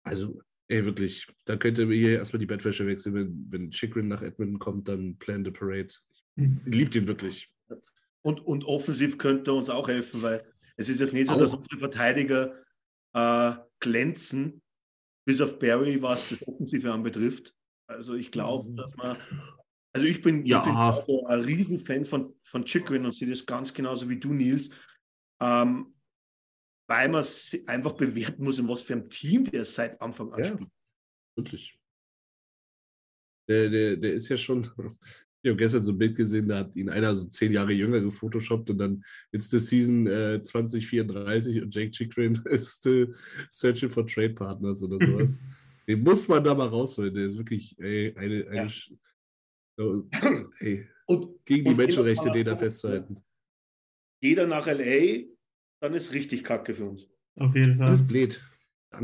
Also, ey, wirklich, da könnte mir hier erstmal die Bettwäsche wechseln. Wenn, wenn Chikrin nach Edmonton kommt, dann Plan the Parade. Ich liebt ihn wirklich. Und, und offensiv könnte er uns auch helfen, weil es ist jetzt nicht so, auch. dass unsere Verteidiger äh, glänzen, bis auf Barry, was das Offensive anbetrifft. Also ich glaube, mhm. dass man also ich bin, ja. ich bin also ein Riesenfan von, von Chikrin und sehe das ganz genauso wie du, Nils. Ähm, weil man einfach bewerten muss, in was für einem Team der seit Anfang an ja, spielt. Wirklich. Der, der, der ist ja schon, ich habe gestern so ein Bild gesehen, da hat ihn einer so zehn Jahre jünger gefotoshoppt und dann jetzt das Season äh, 2034 und Jake Chikrin ist still searching for Trade Partners oder sowas. Den muss man da mal rausholen. Der ist wirklich ey, eine, eine ja. So, hey, und, gegen die Menschenrechte, den da festzuhalten. Jeder nach LA, dann ist richtig kacke für uns. Auf jeden Fall. Das ist blöd.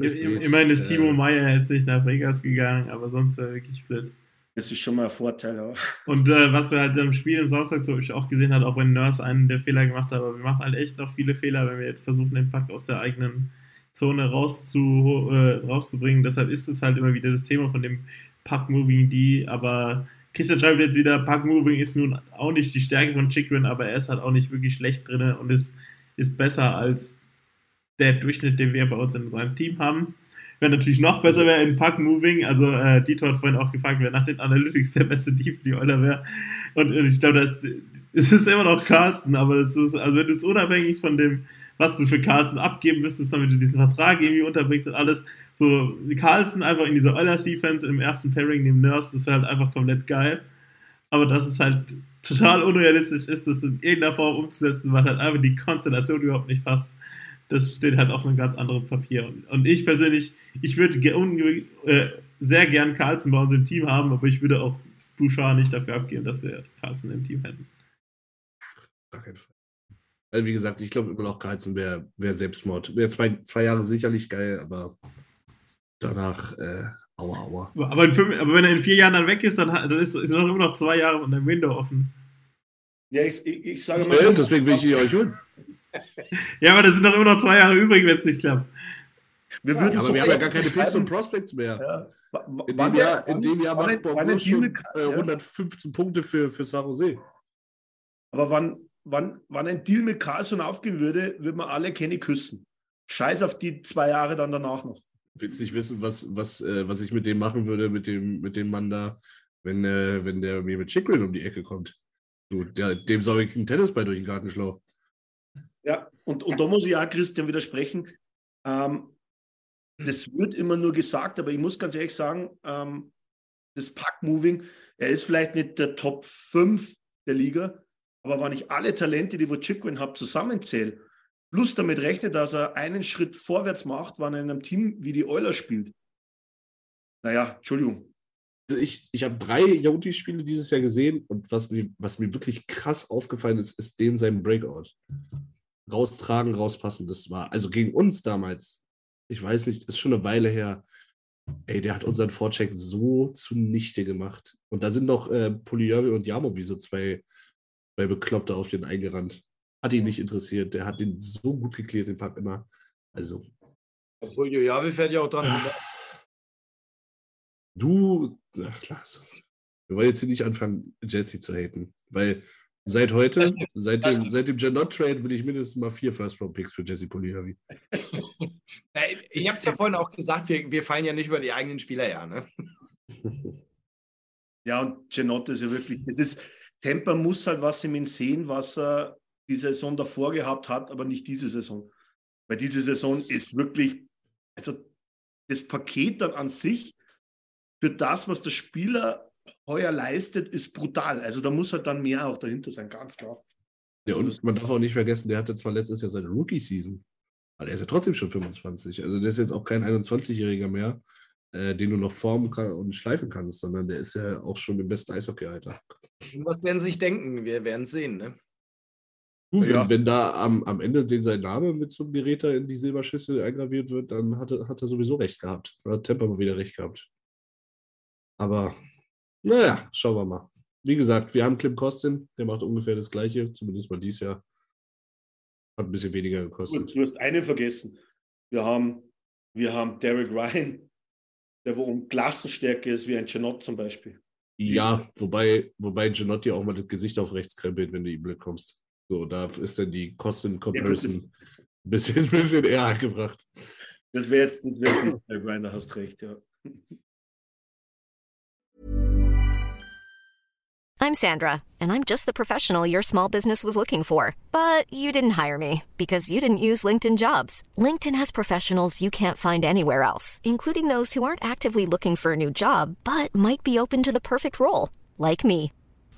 Ist ich, ich meine, ist Timo äh, Meyer jetzt nicht nach Vegas gegangen, aber sonst wäre wirklich blöd. Das ist schon mal ein Vorteil. Aber. Und äh, was wir halt im Spiel in Samstag so auch gesehen hat, auch wenn Nurse einen der Fehler gemacht hat, aber wir machen halt echt noch viele Fehler, wenn wir versuchen, den Pack aus der eigenen Zone rauszu, äh, rauszubringen. Deshalb ist es halt immer wieder das Thema von dem Pack Moving D, aber Christian schreibt jetzt wieder, Puck Moving ist nun auch nicht die Stärke von Chikrin, aber er ist halt auch nicht wirklich schlecht drin und ist, ist besser als der Durchschnitt, den wir bei uns in unserem Team haben. Wer natürlich noch besser wäre in Puck Moving, also äh, Dito hat vorhin auch gefragt, wer nach den Analytics der beste Team für die Euler wäre. Und, und ich glaube, das, es ist immer noch Carlson, aber das ist, also wenn du es unabhängig von dem, was du für Carlson abgeben müsstest, damit du diesen Vertrag irgendwie unterbringst und alles, so, Carlson einfach in dieser Oilers Defense im ersten Pairing neben Nurse, das wäre halt einfach komplett geil. Aber dass es halt total unrealistisch ist, das in irgendeiner Form umzusetzen, weil halt einfach die Konstellation überhaupt nicht passt. Das steht halt auf einem ganz anderen Papier. Und ich persönlich, ich würde äh, sehr gern Carlson bei uns im Team haben, aber ich würde auch Bouchard nicht dafür abgeben, dass wir Carlson im Team hätten. Gar keinen Fall. Also wie gesagt, ich glaube immer noch Carlson wäre wär Selbstmord. Wäre zwei, zwei Jahre sicherlich geil, aber danach, äh, aua, aua. Aber, fünf, aber, wenn er in vier Jahren dann weg ist, dann, dann ist, ist noch immer noch zwei Jahre von deinem Window offen. Ja, ich, ich, ich sage mal. Ja, deswegen will ich die euch holen. ja, aber da sind doch immer noch zwei Jahre übrig, wenn es nicht klappt. Wir ja, aber wir haben ja gar keine Picks und Prospects mehr. Ja. In, dem Jahr, in dem Jahr macht Bob schon äh, 115 Punkte für, für San Jose. Aber wann, wann, wann ein Deal mit Carlson aufgehen würde, würde man alle Kenny küssen. Scheiß auf die zwei Jahre dann danach noch willst nicht wissen, was, was, äh, was ich mit dem machen würde, mit dem, mit dem Mann da, wenn, äh, wenn der mir mit Chicklin um die Ecke kommt. Du, der, dem sauge ich einen Tennisball durch den Gartenschlauch. Ja, und, und da muss ich auch Christian widersprechen. Ähm, das wird immer nur gesagt, aber ich muss ganz ehrlich sagen, ähm, das Pack-Moving, er ist vielleicht nicht der Top 5 der Liga, aber wenn ich alle Talente, die wo Chickwin habe, zusammenzähle, plus damit rechnet, dass er einen Schritt vorwärts macht, wenn er in einem Team wie die Euler spielt. Naja, Entschuldigung. Also ich, ich habe drei Jauti-Spiele dieses Jahr gesehen und was mir, was mir wirklich krass aufgefallen ist, ist den sein Breakout. raustragen, rauspassen. Das war, also gegen uns damals, ich weiß nicht, ist schon eine Weile her. Ey, der hat unseren Vorcheck so zunichte gemacht. Und da sind noch äh, Polyjörvi und Jamo wie so zwei, zwei Bekloppte auf den eingerannt. Hat ihn nicht interessiert. Der hat den so gut geklärt, den Pack immer. Also. Polyjörvi fährt ja auch dran. Ah. Du, ach, Klaas, wir wollen jetzt hier nicht anfangen, Jesse zu haten, weil seit heute, seit dem, seit dem Janot Trade, will ich mindestens mal vier First-Round-Picks für Jesse Polihavi. ich habe es ja vorhin auch gesagt, wir, wir fallen ja nicht über die eigenen Spieler her. Ne? Ja, und Janot ist ja wirklich, das ist, Temper muss halt was im sehen, was er die Saison davor gehabt hat, aber nicht diese Saison. Weil diese Saison ist wirklich, also das Paket dann an sich für das, was der Spieler heuer leistet, ist brutal. Also da muss halt dann mehr auch dahinter sein, ganz klar. Ja, und man darf auch nicht vergessen, der hatte zwar letztes Jahr seine Rookie-Season, aber er ist ja trotzdem schon 25. Also der ist jetzt auch kein 21-Jähriger mehr, äh, den du noch formen kann und schleifen kannst, sondern der ist ja auch schon im besten Eishockey-Alter. Was werden sie sich denken? Wir werden es sehen, ne? Ja. wenn, da am, am Ende den sein Name mit so einem Gerät in die Silberschüssel eingraviert wird, dann hat er, hat er sowieso recht gehabt. Dann hat Temper mal wieder recht gehabt. Aber naja, schauen wir mal. Wie gesagt, wir haben Klim Kostin, der macht ungefähr das Gleiche, zumindest mal dieses Jahr. Hat ein bisschen weniger gekostet. Du hast einen vergessen. Wir haben, wir haben Derek Ryan, der wo um Klassenstärke ist, wie ein Janot zum Beispiel. Ja, wobei, wobei Janot dir auch mal das Gesicht auf rechts krempelt, wenn du ihm blöd kommst. So, da ist dann die Kosten-Comparison ja, ein bisschen, bisschen eher angebracht. Das wäre jetzt, das wäre jetzt Derek Ryan, da hast recht, ja. I'm Sandra, and I'm just the professional your small business was looking for. But you didn't hire me because you didn't use LinkedIn jobs. LinkedIn has professionals you can't find anywhere else, including those who aren't actively looking for a new job but might be open to the perfect role, like me.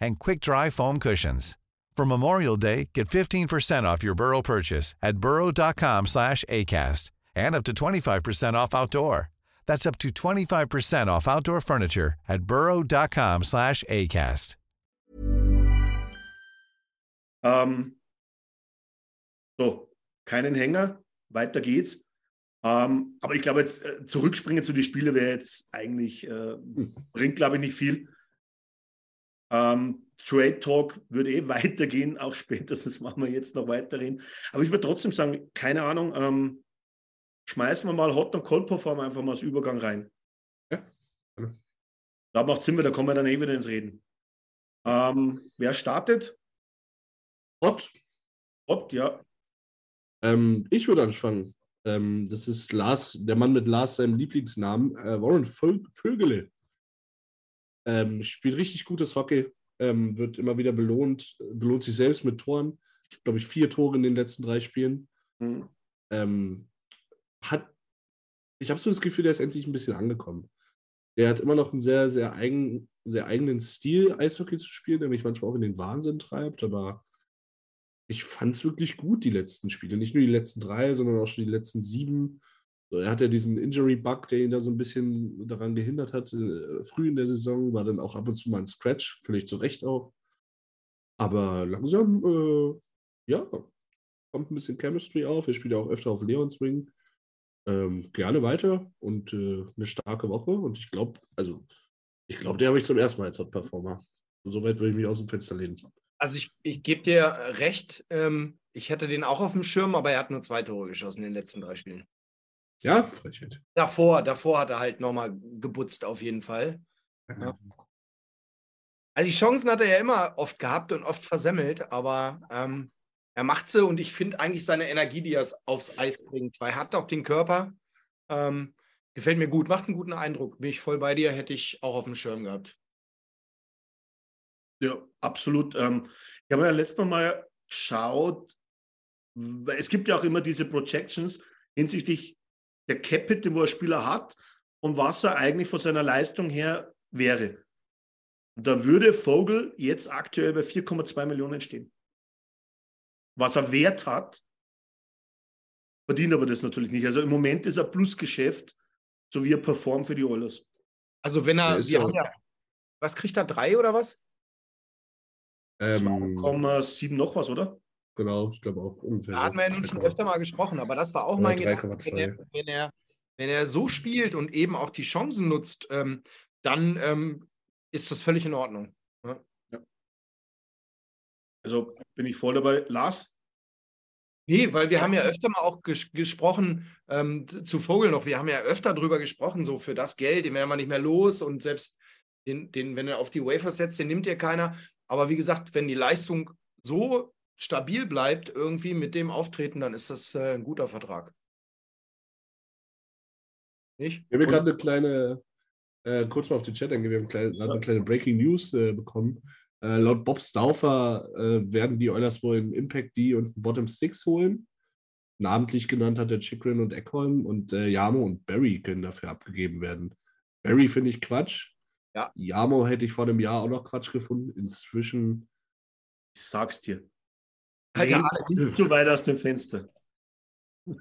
and quick-dry foam cushions. For Memorial Day, get 15% off your Burrow purchase at burrow.com slash ACAST and up to 25% off outdoor. That's up to 25% off outdoor furniture at burrow.com slash ACAST. Ähm, so, keinen Hänger, weiter geht's. Ähm, aber ich glaube, jetzt äh, zurückspringen zu den Spielen wäre jetzt eigentlich, äh, bringt glaube ich nicht viel. Ähm, Trade Talk würde eh weitergehen, auch spätestens machen wir jetzt noch weiterhin. Aber ich würde trotzdem sagen, keine Ahnung, ähm, schmeißen wir mal Hot und Cold Perform einfach mal als Übergang rein. Ja. Da macht Sinn, da kommen wir dann eh wieder ins Reden. Ähm, wer startet? Hot. Hot, ja. Ähm, ich würde anfangen. Ähm, das ist Lars, der Mann mit Lars, seinem Lieblingsnamen, äh, Warren Vögele. Ähm, spielt richtig gutes Hockey, ähm, wird immer wieder belohnt, belohnt sich selbst mit Toren. Glaube ich, vier Tore in den letzten drei Spielen. Mhm. Ähm, hat, ich habe so das Gefühl, der ist endlich ein bisschen angekommen. Der hat immer noch einen sehr, sehr, eigen, sehr eigenen Stil, Eishockey zu spielen, der mich manchmal auch in den Wahnsinn treibt, aber ich fand es wirklich gut, die letzten Spiele. Nicht nur die letzten drei, sondern auch schon die letzten sieben. Er hat ja diesen Injury-Bug, der ihn da so ein bisschen daran gehindert hat, äh, früh in der Saison, war dann auch ab und zu mal ein Scratch, vielleicht zu Recht auch. Aber langsam, äh, ja, kommt ein bisschen Chemistry auf. Er spielt ja auch öfter auf Leons Wing. Ähm, gerne weiter und äh, eine starke Woche. Und ich glaube, also, ich glaube, der habe ich zum ersten Mal als Hot-Performer. Soweit würde ich mich aus dem Fenster lehnen. Also ich, ich gebe dir recht, ähm, ich hätte den auch auf dem Schirm, aber er hat nur zwei Tore geschossen in den letzten drei Spielen. Ja, Frechheit. Davor, davor hat er halt nochmal gebutzt auf jeden Fall. Ja. Also die Chancen hat er ja immer oft gehabt und oft versemmelt, aber ähm, er macht sie und ich finde eigentlich seine Energie, die er aufs Eis bringt, weil er hat auch den Körper. Ähm, gefällt mir gut, macht einen guten Eindruck. Bin ich voll bei dir, hätte ich auch auf dem Schirm gehabt. Ja, absolut. Ähm, ich habe ja letztes Mal geschaut, es gibt ja auch immer diese Projections hinsichtlich der Capit, den wo ein Spieler hat und was er eigentlich von seiner Leistung her wäre. Und da würde Vogel jetzt aktuell bei 4,2 Millionen stehen. Was er Wert hat, verdient aber das natürlich nicht. Also im Moment ist er Plusgeschäft, so wie er performt für die Oilers. Also wenn er, wir haben ja, was kriegt er, drei oder was? Ähm, 2,7 noch was, oder? Genau, ich glaube auch. Ungefähr da hatten wir ja nun schon öfter mal gesprochen, aber das war auch mein Gedanke. Wenn er, wenn, er, wenn er so spielt und eben auch die Chancen nutzt, ähm, dann ähm, ist das völlig in Ordnung. Ja. Ja. Also bin ich voll dabei. Lars? Nee, weil wir haben ja öfter mal auch ges gesprochen ähm, zu Vogel noch. Wir haben ja öfter darüber gesprochen, so für das Geld, den werden wir nicht mehr los und selbst den, den, wenn er auf die Wafers setzt, den nimmt ja keiner. Aber wie gesagt, wenn die Leistung so stabil bleibt, irgendwie mit dem Auftreten, dann ist das äh, ein guter Vertrag. Nicht? Wir haben gerade eine kleine, äh, kurz mal auf den Chat eingehen, wir haben kleine, ja. eine kleine Breaking News äh, bekommen. Äh, laut Bob Stauffer äh, werden die Oilers wohl im Impact D und Bottom Six holen. Namentlich genannt hat der Chikrin und Eckholm und äh, Yamo und Barry können dafür abgegeben werden. Barry finde ich Quatsch. Ja. Yamo hätte ich vor einem Jahr auch noch Quatsch gefunden. Inzwischen. Ich sag's dir. Alter, Alex, zu weit aus dem Fenster.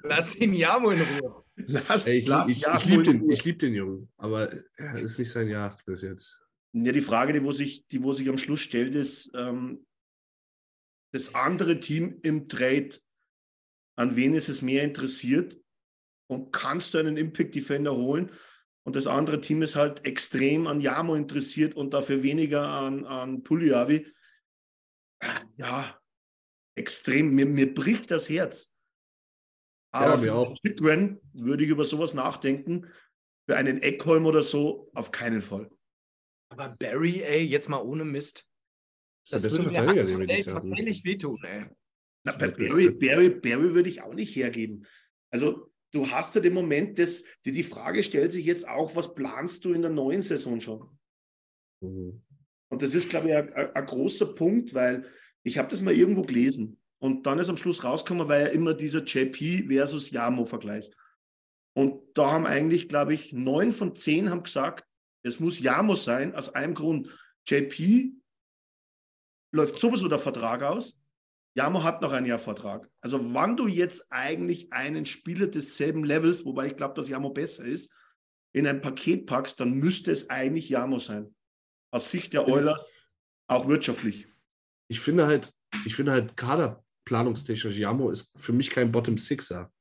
Lass ihn Yamo in Ruhe. Lass, Ey, ich, lass ich, ich liebe den, lieb den Jungen, aber er ist nicht sein Jahr bis jetzt. Ja, die Frage, die wo sich, die wo sich am Schluss stellt, ist, ähm, das andere Team im Trade, an wen ist es mehr interessiert? Und kannst du einen Impact Defender holen? Und das andere Team ist halt extrem an Yamo interessiert und dafür weniger an, an Puliavi. Ja, extrem. Mir, mir bricht das Herz. Aber ja, für Chitren würde ich über sowas nachdenken. Für einen Eckholm oder so auf keinen Fall. Aber Barry, ey, jetzt mal ohne Mist. Das, das würde mir ey, tatsächlich wehtun, ey. Na, bei Barry, Barry, Barry würde ich auch nicht hergeben. Also du hast ja den Moment, dass die, die Frage stellt sich jetzt auch, was planst du in der neuen Saison schon? Mhm. Und das ist, glaube ich, ein, großer Punkt, weil ich habe das mal irgendwo gelesen und dann ist am Schluss rausgekommen, weil ja immer dieser JP versus Yamo-Vergleich. Und da haben eigentlich, glaube ich, neun von zehn haben gesagt, es muss Yamo sein, aus einem Grund. JP läuft sowieso der Vertrag aus Jamo hat noch einen Jahr Vertrag. Also wann du jetzt eigentlich einen Spieler desselben Levels, wobei ich glaube, dass Jamo besser ist, in ein Paket packst, dann müsste es eigentlich Jamo sein. Aus Sicht der Oilers auch wirtschaftlich. Ich finde halt, ich finde halt kaderplanungstechnisch, Jamo ist für mich kein Bottom Sixer.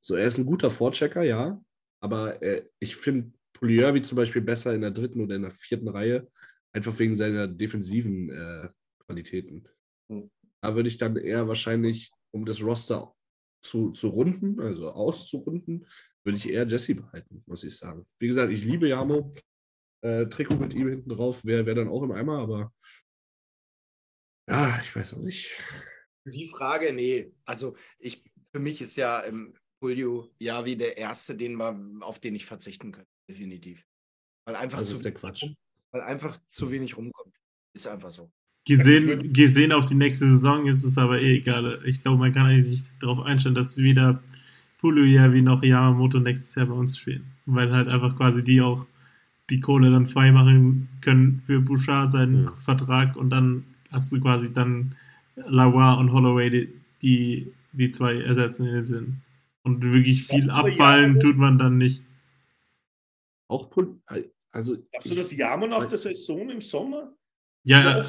So, er ist ein guter Vorchecker, ja, aber äh, ich finde Polier zum Beispiel besser in der dritten oder in der vierten Reihe, einfach wegen seiner defensiven äh, Qualitäten. Hm. Da würde ich dann eher wahrscheinlich, um das Roster zu, zu runden, also auszurunden, würde ich eher Jesse behalten, muss ich sagen. Wie gesagt, ich liebe Jamo. Äh, Trikot mit ihm hinten drauf wäre wär dann auch im Eimer, aber ja, ich weiß auch nicht. Die Frage, nee. Also ich, für mich ist ja ähm, Julio Javi der erste, den wir, auf den ich verzichten könnte, definitiv. Weil einfach das ist der Quatsch. Weil einfach zu wenig rumkommt. Ist einfach so. Gesehen, gesehen auf die nächste Saison ist es aber eh egal. Ich glaube, man kann eigentlich sich darauf einstellen, dass weder Puluja wie noch Yamamoto nächstes Jahr bei uns spielen. Weil halt einfach quasi die auch die Kohle dann frei machen können für Bouchard seinen ja. Vertrag und dann hast du quasi dann Lavoie und Holloway, die, die, die zwei ersetzen in dem Sinn. Und wirklich viel ja, abfallen tut man dann nicht. Auch also. Glaubst du, dass Yamo nach der Saison im Sommer ja,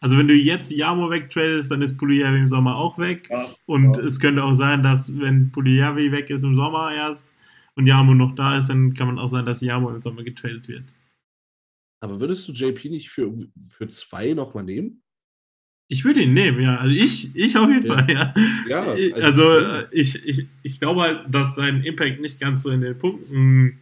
also wenn du jetzt Yamo wegtradest, dann ist Puliyavi im Sommer auch weg. Ja, und ja. es könnte auch sein, dass wenn Puliyavi weg ist im Sommer erst und Yamo noch da ist, dann kann man auch sein, dass Yamo im Sommer getradet wird. Aber würdest du JP nicht für, für zwei nochmal nehmen? Ich würde ihn nehmen, ja. Also ich, ich auf jeden Ja. Fall, ja. Ja, also also- ich, ich, ich glaube halt, dass sein Impact nicht ganz so in den Punkten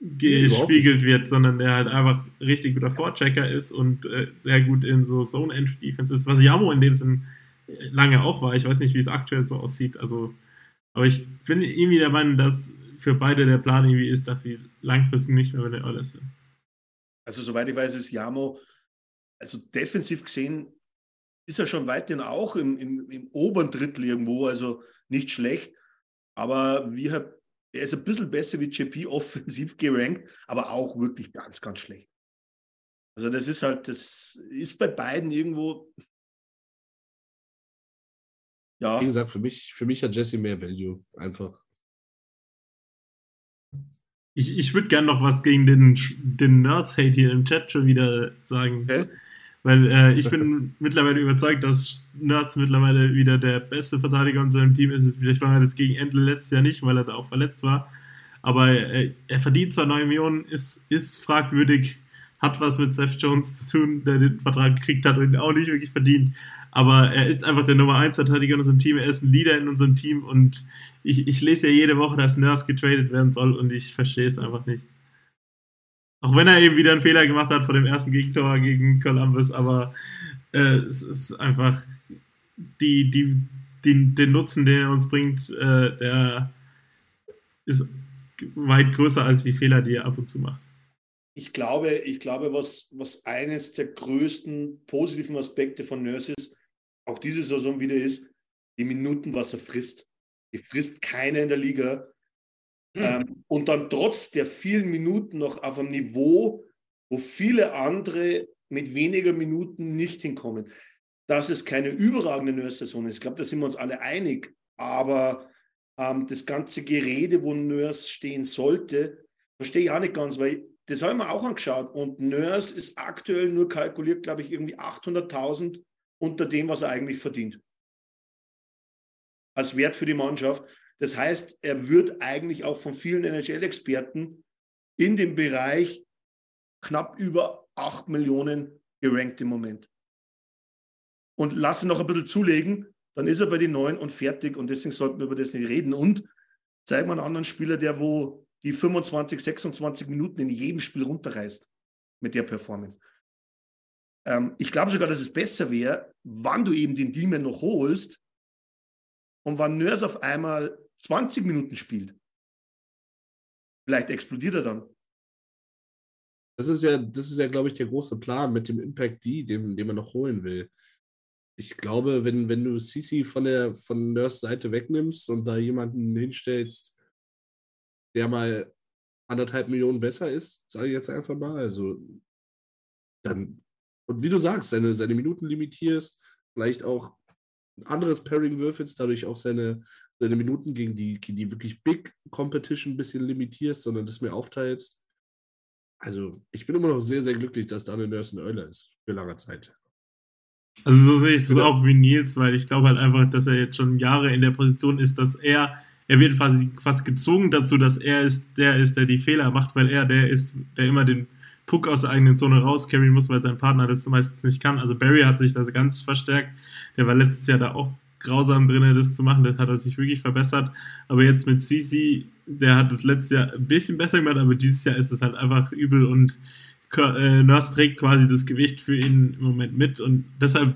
gespiegelt wird, sondern der halt einfach richtig guter Vorchecker ist und äh, sehr gut in so Zone-Entry-Defense ist, was Yamo in dem Sinn lange auch war. Ich weiß nicht, wie es aktuell so aussieht. Also, aber ich bin irgendwie der Meinung, dass für beide der Plan irgendwie ist, dass sie langfristig nicht mehr bei den Oilers sind. Also soweit ich weiß, ist Jamo, also defensiv gesehen, ist er schon weiterhin auch im, im, im oberen Drittel irgendwo, also nicht schlecht. Aber wir er ist ein bisschen besser wie JP offensiv gerankt, aber auch wirklich ganz, ganz schlecht. Also das ist halt, das ist bei beiden irgendwo. Ja, Wie gesagt, für mich, für mich hat Jesse mehr Value. Einfach. Ich, ich würde gerne noch was gegen den, den Nurse-Hate hier im Chat schon wieder sagen. okay. Weil äh, ich bin mittlerweile überzeugt, dass Nurse mittlerweile wieder der beste Verteidiger in seinem Team ist. Vielleicht war er das gegen Ende letztes Jahr nicht, weil er da auch verletzt war. Aber äh, er verdient zwar 9 Millionen, ist, ist fragwürdig, hat was mit Seth Jones zu tun, der den Vertrag gekriegt hat und ihn auch nicht wirklich verdient. Aber er ist einfach der Nummer 1 Verteidiger in unserem Team. Er ist ein Leader in unserem Team und ich, ich lese ja jede Woche, dass Nurse getradet werden soll und ich verstehe es einfach nicht. Auch wenn er eben wieder einen Fehler gemacht hat vor dem ersten Gegentor gegen Columbus, aber äh, es ist einfach die, die, die, den Nutzen, den er uns bringt, äh, der ist weit größer als die Fehler, die er ab und zu macht. Ich glaube, ich glaube, was, was eines der größten positiven Aspekte von Nurse ist, auch diese Saison wieder ist, die Minuten, was er frisst. Die frisst keiner in der Liga. Ähm, und dann trotz der vielen Minuten noch auf einem Niveau, wo viele andere mit weniger Minuten nicht hinkommen. Dass es keine überragende Nurse-Saison ist, ich glaube, da sind wir uns alle einig. Aber ähm, das ganze Gerede, wo Nurse stehen sollte, verstehe ich auch nicht ganz, weil das habe ich mir auch angeschaut. Und Nurse ist aktuell nur kalkuliert, glaube ich, irgendwie 800.000 unter dem, was er eigentlich verdient. Als Wert für die Mannschaft. Das heißt, er wird eigentlich auch von vielen NHL-Experten in dem Bereich knapp über 8 Millionen gerankt im Moment. Und lasse noch ein bisschen zulegen, dann ist er bei den 9 und fertig. Und deswegen sollten wir über das nicht reden. Und zeigen wir einen anderen Spieler, der wo die 25, 26 Minuten in jedem Spiel runterreißt mit der Performance. Ähm, ich glaube sogar, dass es besser wäre, wann du eben den Demon noch holst und wann Nurse auf einmal 20 Minuten spielt. Vielleicht explodiert er dann. Das ist ja, das ist ja, glaube ich, der große Plan mit dem Impact D, den, den man noch holen will. Ich glaube, wenn, wenn du Sisi von der von Nurse Seite wegnimmst und da jemanden hinstellst, der mal anderthalb Millionen besser ist, sage ich jetzt einfach mal, also dann, und wie du sagst, seine, seine Minuten limitierst, vielleicht auch ein anderes Pairing würfelst, dadurch auch seine, seine Minuten gegen die, gegen die wirklich Big Competition ein bisschen limitierst, sondern das mehr aufteilst. Also, ich bin immer noch sehr, sehr glücklich, dass Daniel Nurse ein Euler ist für lange Zeit. Also so sehe ich es Bitte? auch wie Nils, weil ich glaube halt einfach, dass er jetzt schon Jahre in der Position ist, dass er, er wird quasi fast gezwungen dazu, dass er ist, der ist, der die Fehler macht, weil er der ist, der immer den Puck aus der eigenen Zone rauscarryen muss, weil sein Partner das meistens nicht kann. Also Barry hat sich das ganz verstärkt. Der war letztes Jahr da auch grausam drin, das zu machen. Das hat er sich wirklich verbessert. Aber jetzt mit Cici, der hat das letztes Jahr ein bisschen besser gemacht, aber dieses Jahr ist es halt einfach übel und äh, Nurse trägt quasi das Gewicht für ihn im Moment mit und deshalb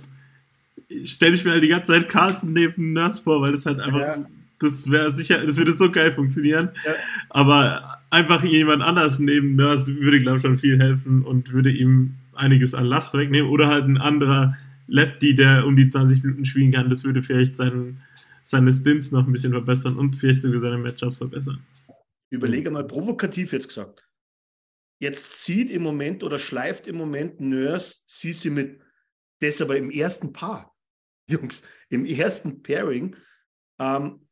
stelle ich mir halt die ganze Zeit Carlson neben Nurse vor, weil das halt einfach, Ja. das wäre sicher, das würde so geil funktionieren. Ja. Aber einfach jemand anders neben Nurse würde, glaube ich, schon viel helfen und würde ihm einiges an Last wegnehmen oder halt ein anderer Lefty, der um die 20 Minuten spielen kann, das würde vielleicht seinen, seine Stints noch ein bisschen verbessern und vielleicht sogar seine Matchups verbessern. Überlege mal, provokativ jetzt gesagt. Jetzt zieht im Moment oder schleift im Moment Nurse Sisi mit, das aber im ersten Paar, Jungs, im ersten Pairing, ähm,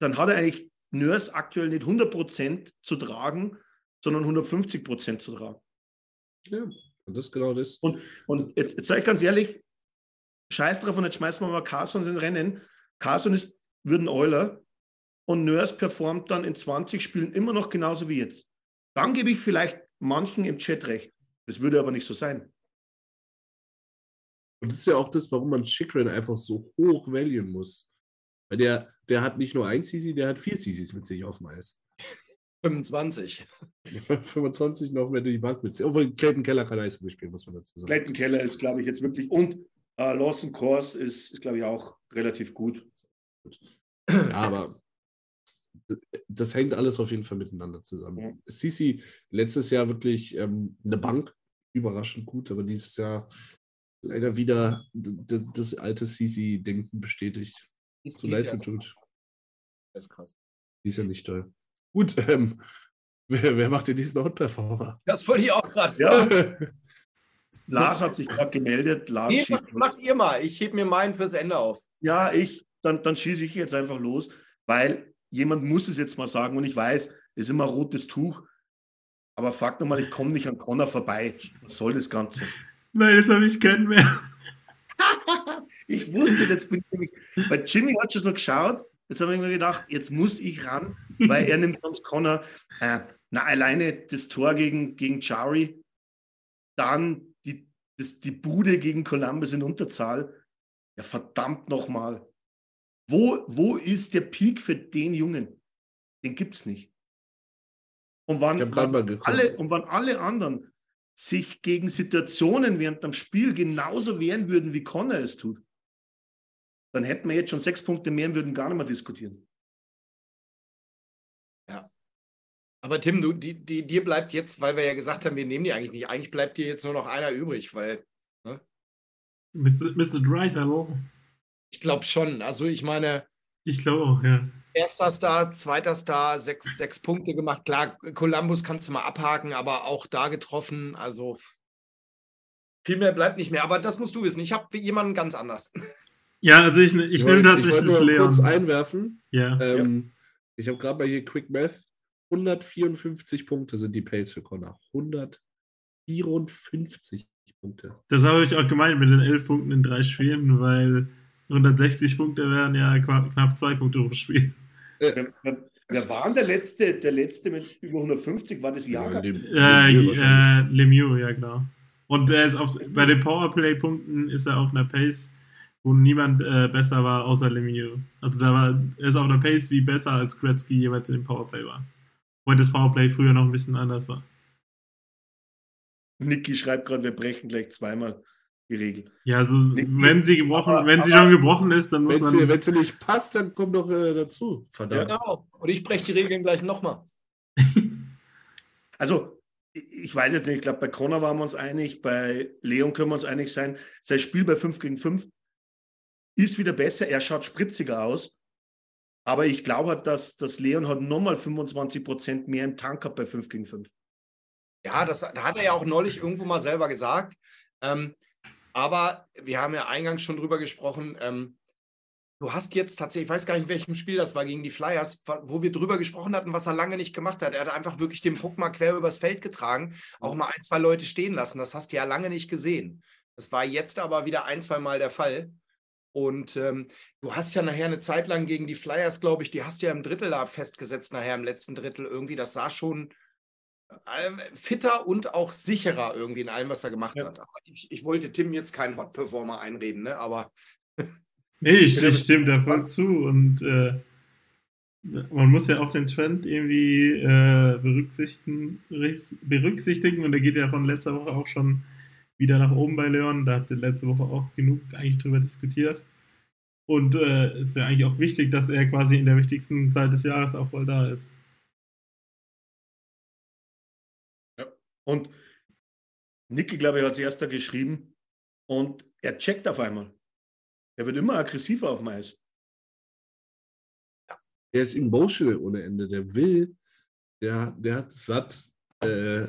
dann hat er eigentlich Nurse aktuell nicht 100% zu tragen, sondern 150% zu tragen. Ja, und das ist genau das. Und, und jetzt, jetzt sage ich ganz ehrlich, scheiß drauf und jetzt schmeißen wir mal Carson in den Rennen. Carson ist, wird ein Euler und Nurse performt dann in 20 Spielen immer noch genauso wie jetzt. Dann gebe ich vielleicht manchen im Chat recht. Das würde aber nicht so sein. Und das ist ja auch das, warum man Chikrin einfach so hoch valuen muss. Weil der, der hat nicht nur ein CC, der hat vier CCs mit sich auf dem Eis. 25. 25 noch, wenn du die Bank mitziehst. Obwohl Clayton Keller kann Eishockey spielen, muss man dazu sagen. Clayton Keller ist, glaube ich, jetzt wirklich. Und äh, Lawson Kors ist, ist glaube ich, auch relativ gut. Ja, aber das hängt alles auf jeden Fall miteinander zusammen. Ja. Sisi letztes Jahr wirklich ähm, eine Bank, überraschend gut, aber dieses Jahr leider wieder das alte Sisi-Denken bestätigt. Ist So leid Jahr mir tut. Das ist krass. Die ist ja nicht toll. Gut, ähm, wer, wer macht denn diesen Hot-Performer? Das wollte ich auch gerade Ja, Lars hat sich gerade gemeldet. Lars Nee, macht, macht ihr mal. Ich heb mir meinen fürs Ende auf. Ja, ich, dann, dann schieße ich jetzt einfach los, weil jemand muss es jetzt mal sagen und ich weiß, es ist immer ein rotes Tuch. Aber fuck nochmal, ich komme nicht an Connor vorbei. Was soll das Ganze? Nein, jetzt habe ich keinen mehr. Ich wusste es, jetzt bin ich nämlich, weil Jimmy hat schon so geschaut, jetzt habe ich mir gedacht, jetzt muss ich ran, weil er nimmt sonst Connor. Äh, na, alleine das Tor gegen, gegen Chari, dann die, das, die Bude gegen Columbus in Unterzahl. Ja, verdammt nochmal. Wo, wo ist der Peak für den Jungen? Den gibt es nicht. Und wann, wann alle, und wann alle anderen sich gegen Situationen während dem Spiel genauso wehren würden, wie Connor es tut, dann hätten wir jetzt schon sechs Punkte mehr und würden gar nicht mehr diskutieren. Aber Tim, du, die, die, dir bleibt jetzt, weil wir ja gesagt haben, wir nehmen die eigentlich nicht. Eigentlich bleibt dir jetzt nur noch einer übrig, weil Mr. Mr. Dreisaitl. ich glaube schon. Also ich meine, Ich glaube auch, ja. erster Star, zweiter Star, sechs, sechs Punkte gemacht. Klar, Columbus kannst du mal abhaken, aber auch da getroffen. Also viel mehr bleibt nicht mehr. Aber das musst du wissen. Ich habe jemanden ganz anders. Ja, also ich, ich, nehme wollte- tatsächlich ich nur kurz Leon. einwerfen. Ja. Ähm, Ich habe gerade mal hier Quick Math. 154 Punkte sind die Pace für Connor. 154 Punkte. Das habe ich auch gemeint mit den 11 Punkten in drei Spielen, weil 160 Punkte wären ja knapp zwei Punkte pro Spiel. Wer, wer, wer war denn der letzte, der letzte mit über 150? War das Jager? dem- Äh, dem wahrscheinlich. äh, Lemieux, ja genau. Und er ist auf, bei den Powerplay-Punkten ist er auf einer Pace, wo niemand äh, besser war, außer Lemieux. Also da war, er ist auf einer Pace wie besser als Gretzky jeweils in dem Powerplay war. Weil das Powerplay früher noch ein bisschen anders war. Niki schreibt gerade, wir brechen gleich zweimal die Regel. Ja, also Nee, wenn sie gebrochen, aber- wenn sie aber- schon gebrochen ist, dann muss Wenn sie, man. wenn sie nicht passt, dann komm doch äh, dazu. Verdammt. Genau. Und ich breche die Regeln gleich nochmal. Also, ich ich weiß jetzt nicht, ich glaube, bei Connor waren wir uns einig, bei Leon können wir uns einig sein. Sein Spiel bei 5 gegen 5 ist wieder besser, er schaut spritziger aus. Aber ich glaube, halt, dass, dass Leon hat nochmal 25 Prozent mehr im Tank gehabt bei 5 gegen 5. Ja, das da hat er ja auch neulich irgendwo mal selber gesagt. Ähm, aber wir haben ja eingangs schon drüber gesprochen. Ähm, du hast jetzt tatsächlich, ich weiß gar nicht, in welchem Spiel das war, gegen die Flyers, wo wir drüber gesprochen hatten, was er lange nicht gemacht hat. Er hat einfach wirklich den Puck mal quer übers Feld getragen, auch mal ein, zwei Leute stehen lassen. Das hast du ja lange nicht gesehen. Das war jetzt aber wieder ein, zwei Mal der Fall. Und ähm, du hast ja nachher eine Zeit lang gegen die Flyers, glaube ich, die hast du ja im Drittel da festgesetzt, nachher im letzten Drittel irgendwie. Das sah schon äh, fitter und auch sicherer irgendwie in allem, was er gemacht Ja. hat. Aber ich, ich wollte Tim jetzt keinen Hot Performer einreden, ne? aber Nee, ich, ich stimme da voll zu. Und äh, man muss ja auch den Trend irgendwie äh, berücksichtigen, berücksichtigen. Und der geht ja von letzter Woche auch schon wieder nach oben bei Leon. Da habt ihr letzte Woche auch genug eigentlich drüber diskutiert. Und äh, ist ja eigentlich auch wichtig, dass er quasi in der wichtigsten Zeit des Jahres auch voll da ist. Und Niki, glaube ich, hat es erster geschrieben und er checkt auf einmal. Er wird immer aggressiver auf dem Eis. Der ist emotional ohne Ende. Der will, der, der hat satt, äh,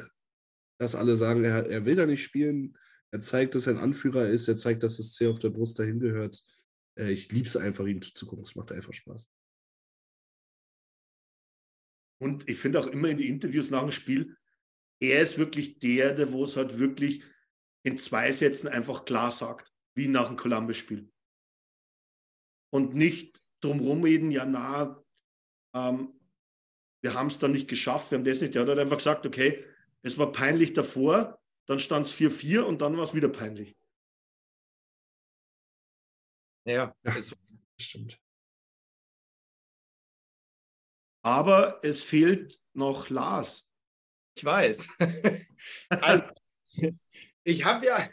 dass alle sagen, er, er will da nicht spielen. Er zeigt, dass er ein Anführer ist. Er zeigt, dass das C auf der Brust dahin gehört. Äh, ich liebe es einfach, ihm zuzugucken. Es macht einfach Spaß. Und ich finde auch immer in die Interviews nach dem Spiel, er ist wirklich der, der wo es halt wirklich in zwei Sätzen einfach klar sagt, wie nach dem Columbus-Spiel. Und nicht drumherum reden, ja, na, ähm, wir haben es dann nicht geschafft, wir haben das nicht. Der hat halt einfach gesagt, okay, es war peinlich davor, dann stand es 4-4 und dann war es wieder peinlich. Ja, so. Stimmt. Aber es fehlt noch Lars. Ich weiß. also, ich habe ja,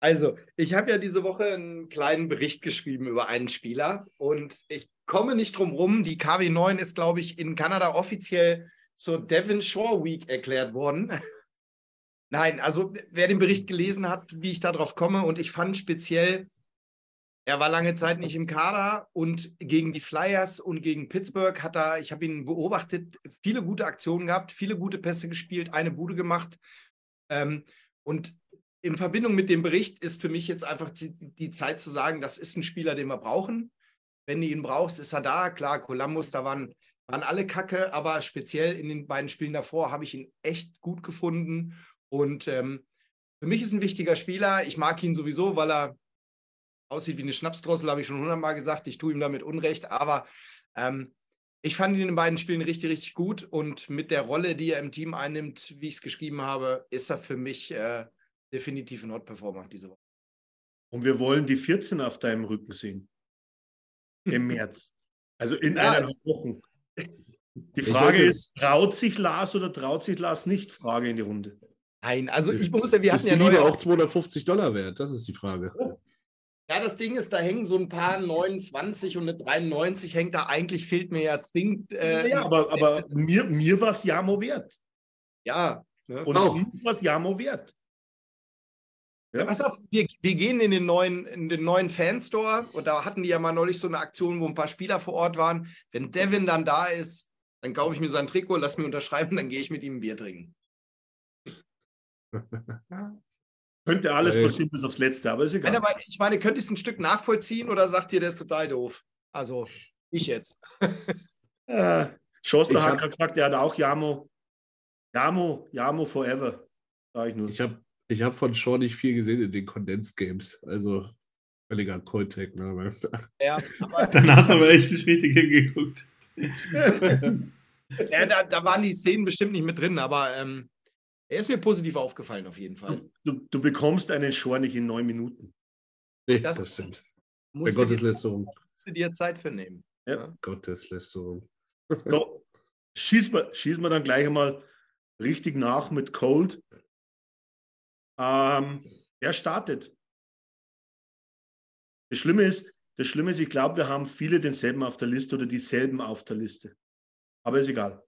also ich habe ja diese Woche einen kleinen Bericht geschrieben über einen Spieler und ich komme nicht drum rum. Die KW9 ist, glaube ich, in Kanada offiziell zur Devon Shore Week erklärt worden. Nein, also wer den Bericht gelesen hat, wie ich darauf komme und ich fand speziell, er war lange Zeit nicht im Kader und gegen die Flyers und gegen Pittsburgh hat er, ich habe ihn beobachtet, viele gute Aktionen gehabt, viele gute Pässe gespielt, eine Bude gemacht. Ähm, und in Verbindung mit dem Bericht ist für mich jetzt einfach die, die Zeit zu sagen, das ist ein Spieler, den wir brauchen. Wenn du ihn brauchst, ist er da. Klar, Columbus, da waren, waren alle Kacke, aber speziell in den beiden Spielen davor habe ich ihn echt gut gefunden. Und ähm, für mich ist ein wichtiger Spieler. Ich mag ihn sowieso, weil er aussieht wie eine Schnapsdrossel, habe ich schon hundertmal gesagt. Ich tue ihm damit Unrecht, aber ähm, ich fand ihn in den beiden Spielen richtig, richtig gut und mit der Rolle, die er im Team einnimmt, wie ich es geschrieben habe, ist er für mich äh, definitiv ein Hot-Performer diese Woche. Und wir wollen die 14 auf deinem Rücken sehen. Im März. Also in Ja. eineinhalb Wochen. Die Frage ist, traut sich Lars oder traut sich Lars nicht? Frage in die Runde. Nein, also ich muss ja, wir Ist hatten die ja Liebe neue, auch 250 Dollar wert? Das ist die Frage. Ja, das Ding ist, da hängen so ein paar 29 und eine 93 hängt da. Eigentlich fehlt mir ja zwingend. Äh, ja, aber, aber mir, mir war es Jamo wert. ja. Ne? Und Auch. mir war es Jamo wert. Ja, pass auf, wir, wir gehen in den neuen, in den neuen Fanstore und da hatten die ja mal neulich so eine Aktion, wo ein paar Spieler vor Ort waren. Wenn Devin dann da ist, dann kaufe ich mir sein Trikot, lass mir unterschreiben, dann gehe ich mit ihm ein Bier trinken. Könnte alles passieren bis aufs Letzte, aber ist Nein, egal. aber ich meine, könnt ihr es ein Stück nachvollziehen oder sagt ihr, das ist total doof? Also, ich jetzt. Äh, Schoster Ich hat gerade gesagt, er hat auch Jamo. Jamo, Jamo forever. Sag ich nur. Ich habe ich hab von Shaw nicht viel gesehen in den Condensed Games. Also völliger Cold-Tag. Ne? Ja, aber Dann hast du aber echt nicht richtig hingeguckt. ja, da, da waren die Szenen bestimmt nicht mit drin, aber ähm, er ist mir positiv aufgefallen auf jeden Fall. du, du bekommst einen Schor nicht in neun Minuten. Nee, Das- das, stimmt. Bei Musst du, dir, Gotteslästerung. musst du dir Zeit für nehmen. Gotteslästerung. Go. Schieß mal, schieß mal dann gleich einmal richtig nach mit Cold. Ähm, er startet. Das Schlimme ist, das Schlimme ist, ich glaube, wir haben viele denselben auf der Liste oder dieselben auf der Liste. Aber ist egal.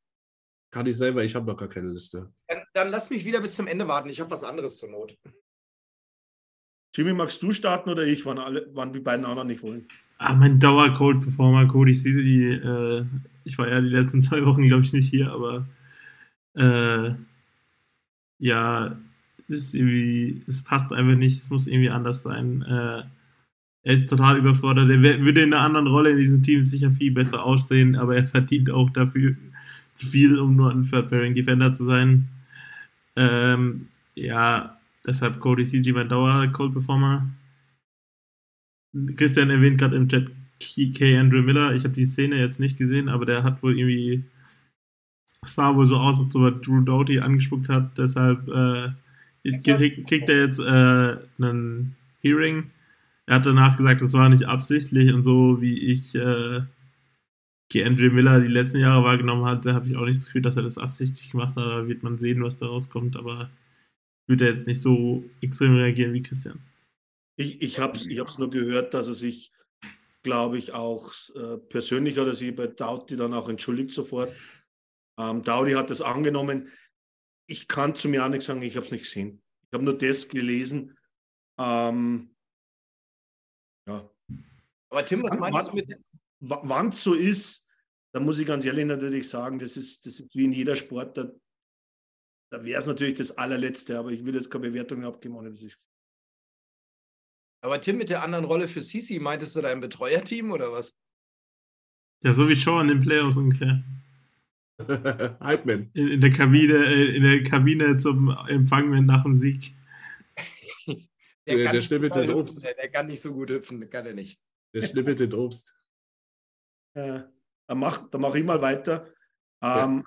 Kann ich selber, ich habe noch gar keine Liste. Dann, dann lass mich wieder bis zum Ende warten. Ich habe was anderes zur Not. Jimmy, magst du starten oder ich, wann, alle, wann die beiden anderen nicht wollen? Ah, mein Dauer-Cold-Performer, Cody Ceasy, äh, ich war ja die letzten zwei Wochen, glaube ich, nicht hier, aber äh, ja, ist irgendwie, es passt einfach nicht, es muss irgendwie anders sein. Äh, er ist total überfordert, er würde in einer anderen Rolle in diesem Team sicher viel besser aussehen, aber er verdient auch dafür zu viel, um nur ein Third-Pairing-Defender zu sein. Ähm, ja, deshalb Cody CG mein Dauer-Cold-Performer. Christian erwähnt gerade im Chat K. Andrew Miller. Ich habe die Szene jetzt nicht gesehen, aber der hat wohl irgendwie sah wohl so aus, als ob er Drew Doughty angespuckt hat. Deshalb äh, kriegt, kriegt er jetzt äh, einen Hearing. Er hat danach gesagt, das war nicht absichtlich und so wie ich äh, K. Andrew Miller die letzten Jahre wahrgenommen hatte, habe ich auch nicht das Gefühl, dass er das absichtlich gemacht hat. Da wird man sehen, was da rauskommt, aber wird er jetzt nicht so extrem reagieren wie Christian. Ich, ich habe es ich hab's nur gehört, dass er sich, glaube ich, auch äh, persönlich hat er sich bei Daudi dann auch entschuldigt sofort. Ähm, Daudi hat das angenommen. Ich kann zu mir auch nichts sagen, ich habe es nicht gesehen. Ich habe nur das gelesen. Ähm, ja. Aber Tim, was meinst du mit. Wann es so ist, da muss ich ganz ehrlich natürlich sagen, das ist, das ist wie in jeder Sport, da, da wäre es natürlich das allerletzte, aber ich will jetzt keine Bewertung abgeben, ohne dass ich Aber Tim, mit der anderen Rolle für Sisi, meintest du da ein Betreuerteam oder was? Ja, so wie in den Playoffs ungefähr. Hypeman. In, in der Kabine, äh, in der Kabine zum Empfang nach dem Sieg. Der- der nicht so schnippelt doll den hüpfen, Obst. Der, der kann nicht so gut hüpfen, kann er nicht. Der schnippelt den Obst. Äh, dann mache dann mach ich mal weiter. Ähm,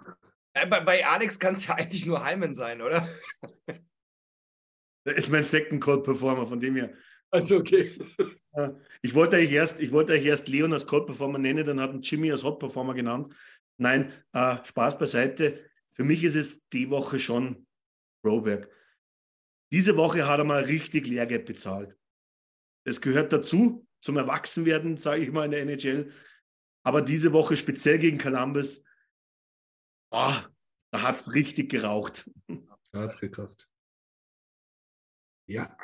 Ja, bei, bei Alex kann es ja eigentlich nur Heimen sein, oder? Das ist mein Second Code Performer, von dem her. Also okay. Ich wollte euch erst, ich wollte euch erst Leon als Cold Performer nennen, dann hat ein Jimmy als Hot Performer genannt. Nein, äh, Spaß beiseite. Für mich ist es die Woche schon Broberg. Diese Woche hat er mal richtig Lehrgeld bezahlt. Das gehört dazu, zum Erwachsenwerden, sage ich mal, in der NHL. Aber diese Woche speziell gegen Columbus, oh, da hat es richtig geraucht. Da hat es gekracht. Ja.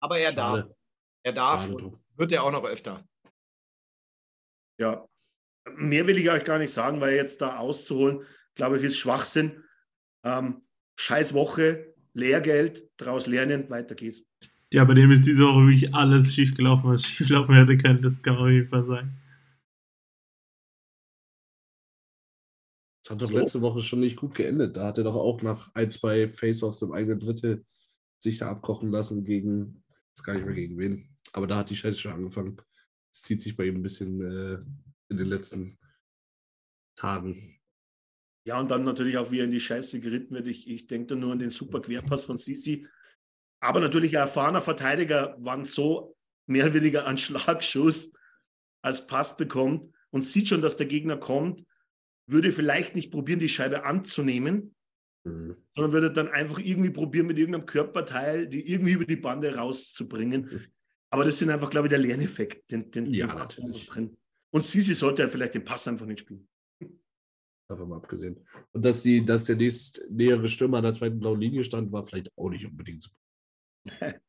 Aber er Schade. darf. Er darf wird er auch noch öfter. Ja, mehr will ich euch gar nicht sagen, weil jetzt da auszuholen, glaube ich, ist Schwachsinn. Ähm, scheiß Woche, Lehrgeld, daraus lernen, weiter geht's. Ja, bei dem ist diese Woche wirklich alles schief gelaufen, was schief laufen hätte können. Das kann auf jeden Fall sein. Das hat doch So? letzte Woche schon nicht gut geendet. Da hat er doch auch nach ein, zwei Face-Offs im eigenen Drittel sich da abkochen lassen gegen, weiß gar nicht mehr gegen wen. Aber da hat die Scheiße schon angefangen. Es zieht sich bei ihm ein bisschen äh, in den letzten Tagen. Ja, und dann natürlich auch, wie er in die Scheiße geritten wird. Ich, ich denke da nur an den super Querpass von Sisi. Aber natürlich ein erfahrener Verteidiger, wann so mehr oder weniger einen Schlagschuss als Pass bekommt und sieht schon, dass der Gegner kommt, würde vielleicht nicht probieren, die Scheibe anzunehmen, Mhm. sondern würde dann einfach irgendwie probieren, mit irgendeinem Körperteil die irgendwie über die Bande rauszubringen. Aber das sind einfach, glaube ich, der Lerneffekt. Den, den, Ja, den natürlich. drin. Und Sisi sollte ja vielleicht den Pass einfach nicht spielen. Davon mal abgesehen. Und dass, die, dass der nächst nähere Stürmer an der zweiten blauen Linie stand, war vielleicht auch nicht unbedingt so.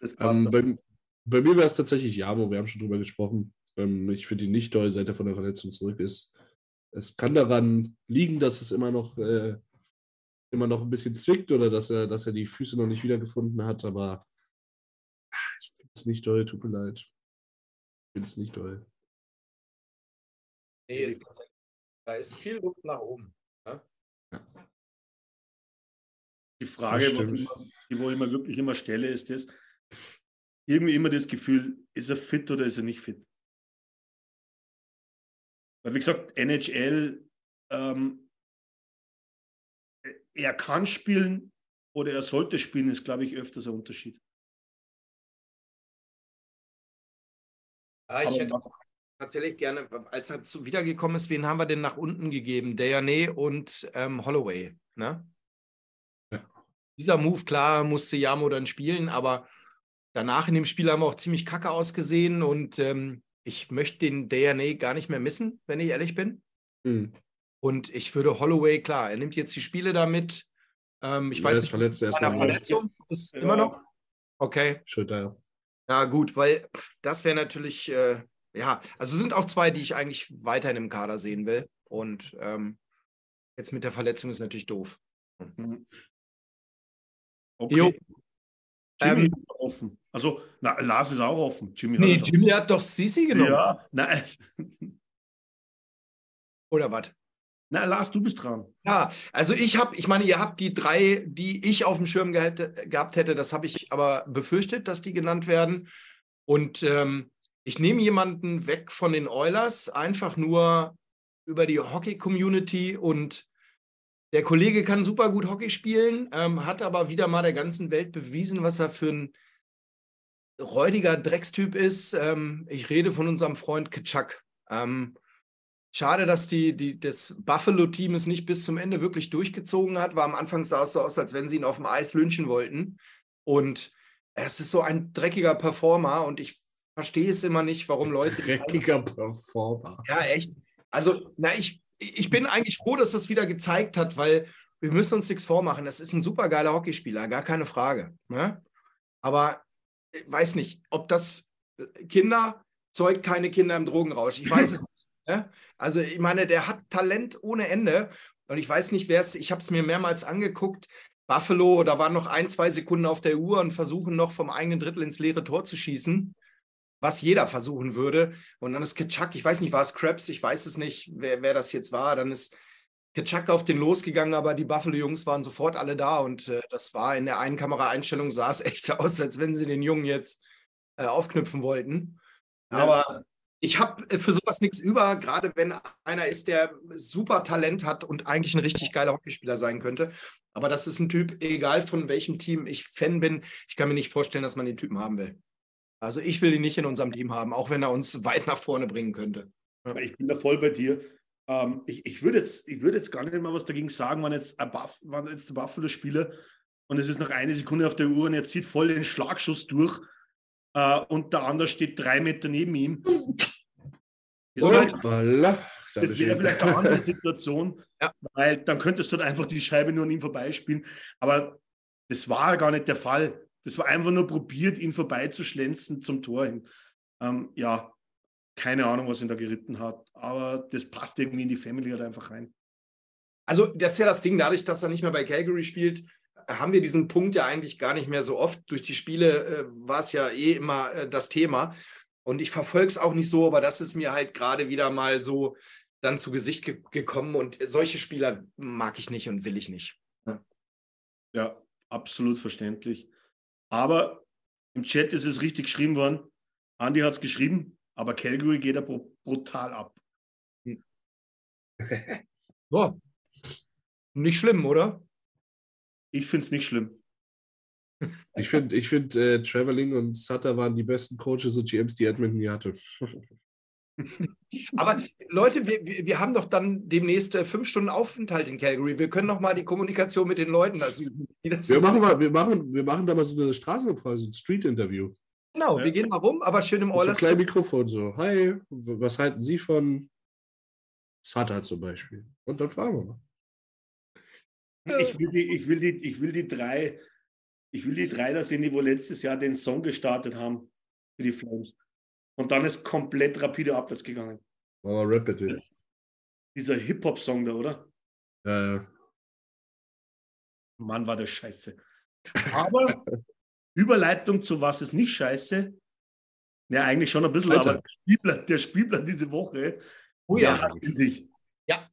Das passt. Ähm, bei, bei mir wäre es tatsächlich Jamo, wir haben schon drüber gesprochen. Ähm, ich finde ihn nicht toll, seit er von der Verletzung zurück ist. Es kann daran liegen, dass es immer noch, äh, immer noch ein bisschen zwickt oder dass er, dass er die Füße noch nicht wiedergefunden hat, aber ich finde es nicht toll, tut mir leid. Ich finde es nicht toll. Nee, ist. Da ist viel Luft nach oben. Die Frage, die wo ich mir wirklich immer stelle, ist das, irgendwie immer das Gefühl, ist er fit oder ist er nicht fit? Weil wie gesagt, NHL, ähm, er kann spielen oder er sollte spielen, ist, glaube ich, öfters ein Unterschied. Ja, ich Aber- hätte tatsächlich gerne, als er zu wiedergekommen ist, wen haben wir denn nach unten gegeben? Dayane und ähm, Holloway. Ne? Ja. Dieser Move, klar, musste Jamo dann spielen, aber danach in dem Spiel haben wir auch ziemlich kacke ausgesehen und ähm, ich möchte den Dayane gar nicht mehr missen, wenn ich ehrlich bin. Hm. Und ich würde Holloway, klar, er nimmt jetzt die Spiele damit. Ähm, ich Er weiß ist nicht, verletzt, er ist nicht. Verletzung ist Ja. immer noch. Okay. Schulter, ja. Ja, gut, weil das wäre natürlich, äh, ja, also sind auch zwei, die ich eigentlich weiterhin im Kader sehen will. Und ähm, jetzt mit der Verletzung ist natürlich doof. Okay. Jo. Jimmy Ähm, offen. Also, na, Lars ist auch offen. Jimmy Nee, hat. Jimmy hat doch Sisi genommen. Ja, nein. Oder was? Na, Lars, du bist dran. Ja, also ich habe, ich meine, ihr habt die drei, die ich auf dem Schirm gehätte, gehabt hätte, das habe ich aber befürchtet, dass die genannt werden. Und ähm, ich nehme jemanden weg von den Oilers, einfach nur über die Hockey-Community und der Kollege kann super gut Hockey spielen, ähm, hat aber wieder mal der ganzen Welt bewiesen, was er für ein räudiger Dreckstyp ist. Ähm, ich rede von unserem Freund Kitschak. Ähm, Schade, dass die, die, das Buffalo-Team es nicht bis zum Ende wirklich durchgezogen hat. War am Anfang sah es so aus, als wenn sie ihn auf dem Eis lynchen wollten. Und es ist so ein dreckiger Performer und ich verstehe es immer nicht, warum Leute. Dreckiger Performer. Ja, echt. Also, na, ich, ich bin eigentlich froh, dass das wieder gezeigt hat, weil wir müssen uns nichts vormachen. Das ist ein supergeiler Hockeyspieler, gar keine Frage. Ne? Aber weiß nicht, ob das Kinder zeugt keine Kinder im Drogenrausch. Ich weiß es nicht. Ne? Also, ich meine, der hat Talent ohne Ende. Und ich weiß nicht, wer es, ich habe es mir mehrmals angeguckt. Buffalo, da waren noch ein, zwei Sekunden auf der Uhr und versuchen noch vom eigenen Drittel ins leere Tor zu schießen, was jeder versuchen würde. Und dann ist Kitschak, ich weiß nicht, war es Krebs, ich weiß es nicht, wer, wer das jetzt war. Dann ist Kitschak auf den losgegangen, aber die Buffalo-Jungs waren sofort alle da und äh, das war in der einen Kameraeinstellung, sah es echt aus, als wenn sie den Jungen jetzt äh, aufknüpfen wollten. Aber ich habe äh, für sowas nichts über, gerade wenn einer ist, der super Talent hat und eigentlich ein richtig geiler Hockeyspieler sein könnte. Aber das ist ein Typ, egal von welchem Team ich Fan bin, ich kann mir nicht vorstellen, dass man den Typen haben will. Also ich will ihn nicht in unserem Team haben, auch wenn er uns weit nach vorne bringen könnte. Ich bin da voll bei dir. Ähm, ich ich würde jetzt, ich würd jetzt gar nicht mal was dagegen sagen, wenn jetzt, Buff, wenn jetzt der Buffalo-Spieler und es ist noch eine Sekunde auf der Uhr und er zieht voll den Schlagschuss durch äh, und der andere steht drei Meter neben ihm. Das wäre halt, das wäre vielleicht eine andere Situation, Ja. weil dann könntest du halt einfach die Scheibe nur an ihm vorbeispielen. Aber das war gar nicht der Fall. Das war einfach nur probiert, ihn vorbeizuschlänzen zum Tor hin. Ähm, ja, keine Ahnung, was ihn da geritten hat, aber das passt irgendwie in die Family halt einfach rein. Also, das ist ja das Ding, dadurch, dass er nicht mehr bei Calgary spielt, haben wir diesen Punkt ja eigentlich gar nicht mehr so oft. Durch die Spiele äh, war es ja eh immer äh, das Thema. Und ich verfolge es auch nicht so, aber das ist mir halt gerade wieder mal so dann zu Gesicht ge gekommen. Und solche Spieler mag ich nicht und will ich nicht. Ja, absolut verständlich. Aber im Chat ist es richtig geschrieben worden. Andy hat es geschrieben, aber Calgary geht bru- brutal ab. Ja. Nicht schlimm, oder? Ich finde es nicht schlimm. Ich finde, ich find, äh, Traveling und Sutter waren die besten Coaches und GMs, die Edmonton je hatte. Aber Leute, wir, wir, haben doch dann demnächst äh, fünf Stunden Aufenthalt in Calgary. Wir können noch mal die Kommunikation mit den Leuten das das Wir machen, mal, wir, machen, wir machen da mal so eine Straßenumfrage, so ein Street-Interview. Genau, Ja. wir gehen mal rum, aber schön im Mit so Oilers. kleinen Mikrofon so. Hi, was halten Sie von Sutter zum Beispiel? Und dann fragen wir mal. Ich will die, ich will die, ich will die drei, ich will die drei da sehen, die wo letztes Jahr den Song gestartet haben für die Flames. Und dann ist komplett rapide abwärts gegangen. Machen wir Rap bitte. Dieser Hip-Hop-Song da, oder? Äh, Mann, war das scheiße. Aber Überleitung zu was ist nicht scheiße. Ja, eigentlich schon ein bisschen, Alter. aber der Spielplan, der Spielplan diese Woche, Oh der ja. hat in sich. Ja.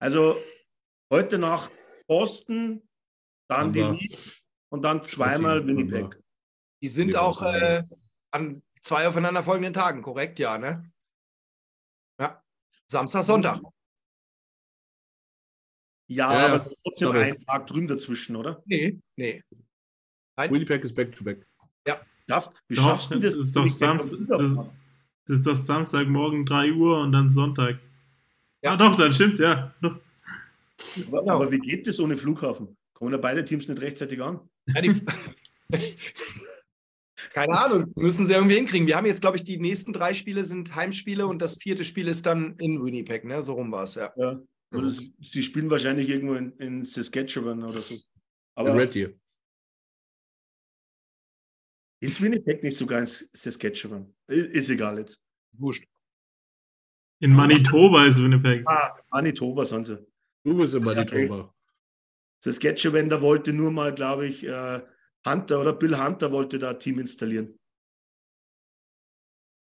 Also heute nach Boston, dann die Leafs und dann zweimal Winnipeg. Die sind auch äh, an zwei aufeinanderfolgenden Tagen, korrekt? Ja, ne? Ja. Samstag, Sonntag. Ja, Ja, aber trotzdem Sorry. ein Tag drüben dazwischen, oder? Nee, nee. Winnipeg ist back-to-back. Schaffst, wie Doch, schaffst du das? das ist doch Samstag- das- Das ist doch Samstagmorgen 3 Uhr und dann Sonntag. Ja. Ah, doch, dann stimmt's, ja. Doch. aber, aber wie geht das ohne Flughafen? Kommen da beide Teams nicht rechtzeitig an? Ja, Keine Ahnung, müssen sie irgendwie hinkriegen. Wir haben jetzt, glaube ich, die nächsten drei Spiele sind Heimspiele und das vierte Spiel ist dann in Winnipeg, ne? So rum war es, ja. Ja. Oder sie, sie spielen wahrscheinlich irgendwo in, in Saskatchewan oder so. Aber Aber Red Deer. Ist Winnipeg nicht sogar in Saskatchewan? Ist egal jetzt. Ist wurscht. In Manitoba ist Winnipeg. Ah, Manitoba sind sie. Du bist in Manitoba. Saskatchewan, da wollte nur mal, glaube ich, äh, Hunter oder Bill Hunter wollte da ein Team installieren.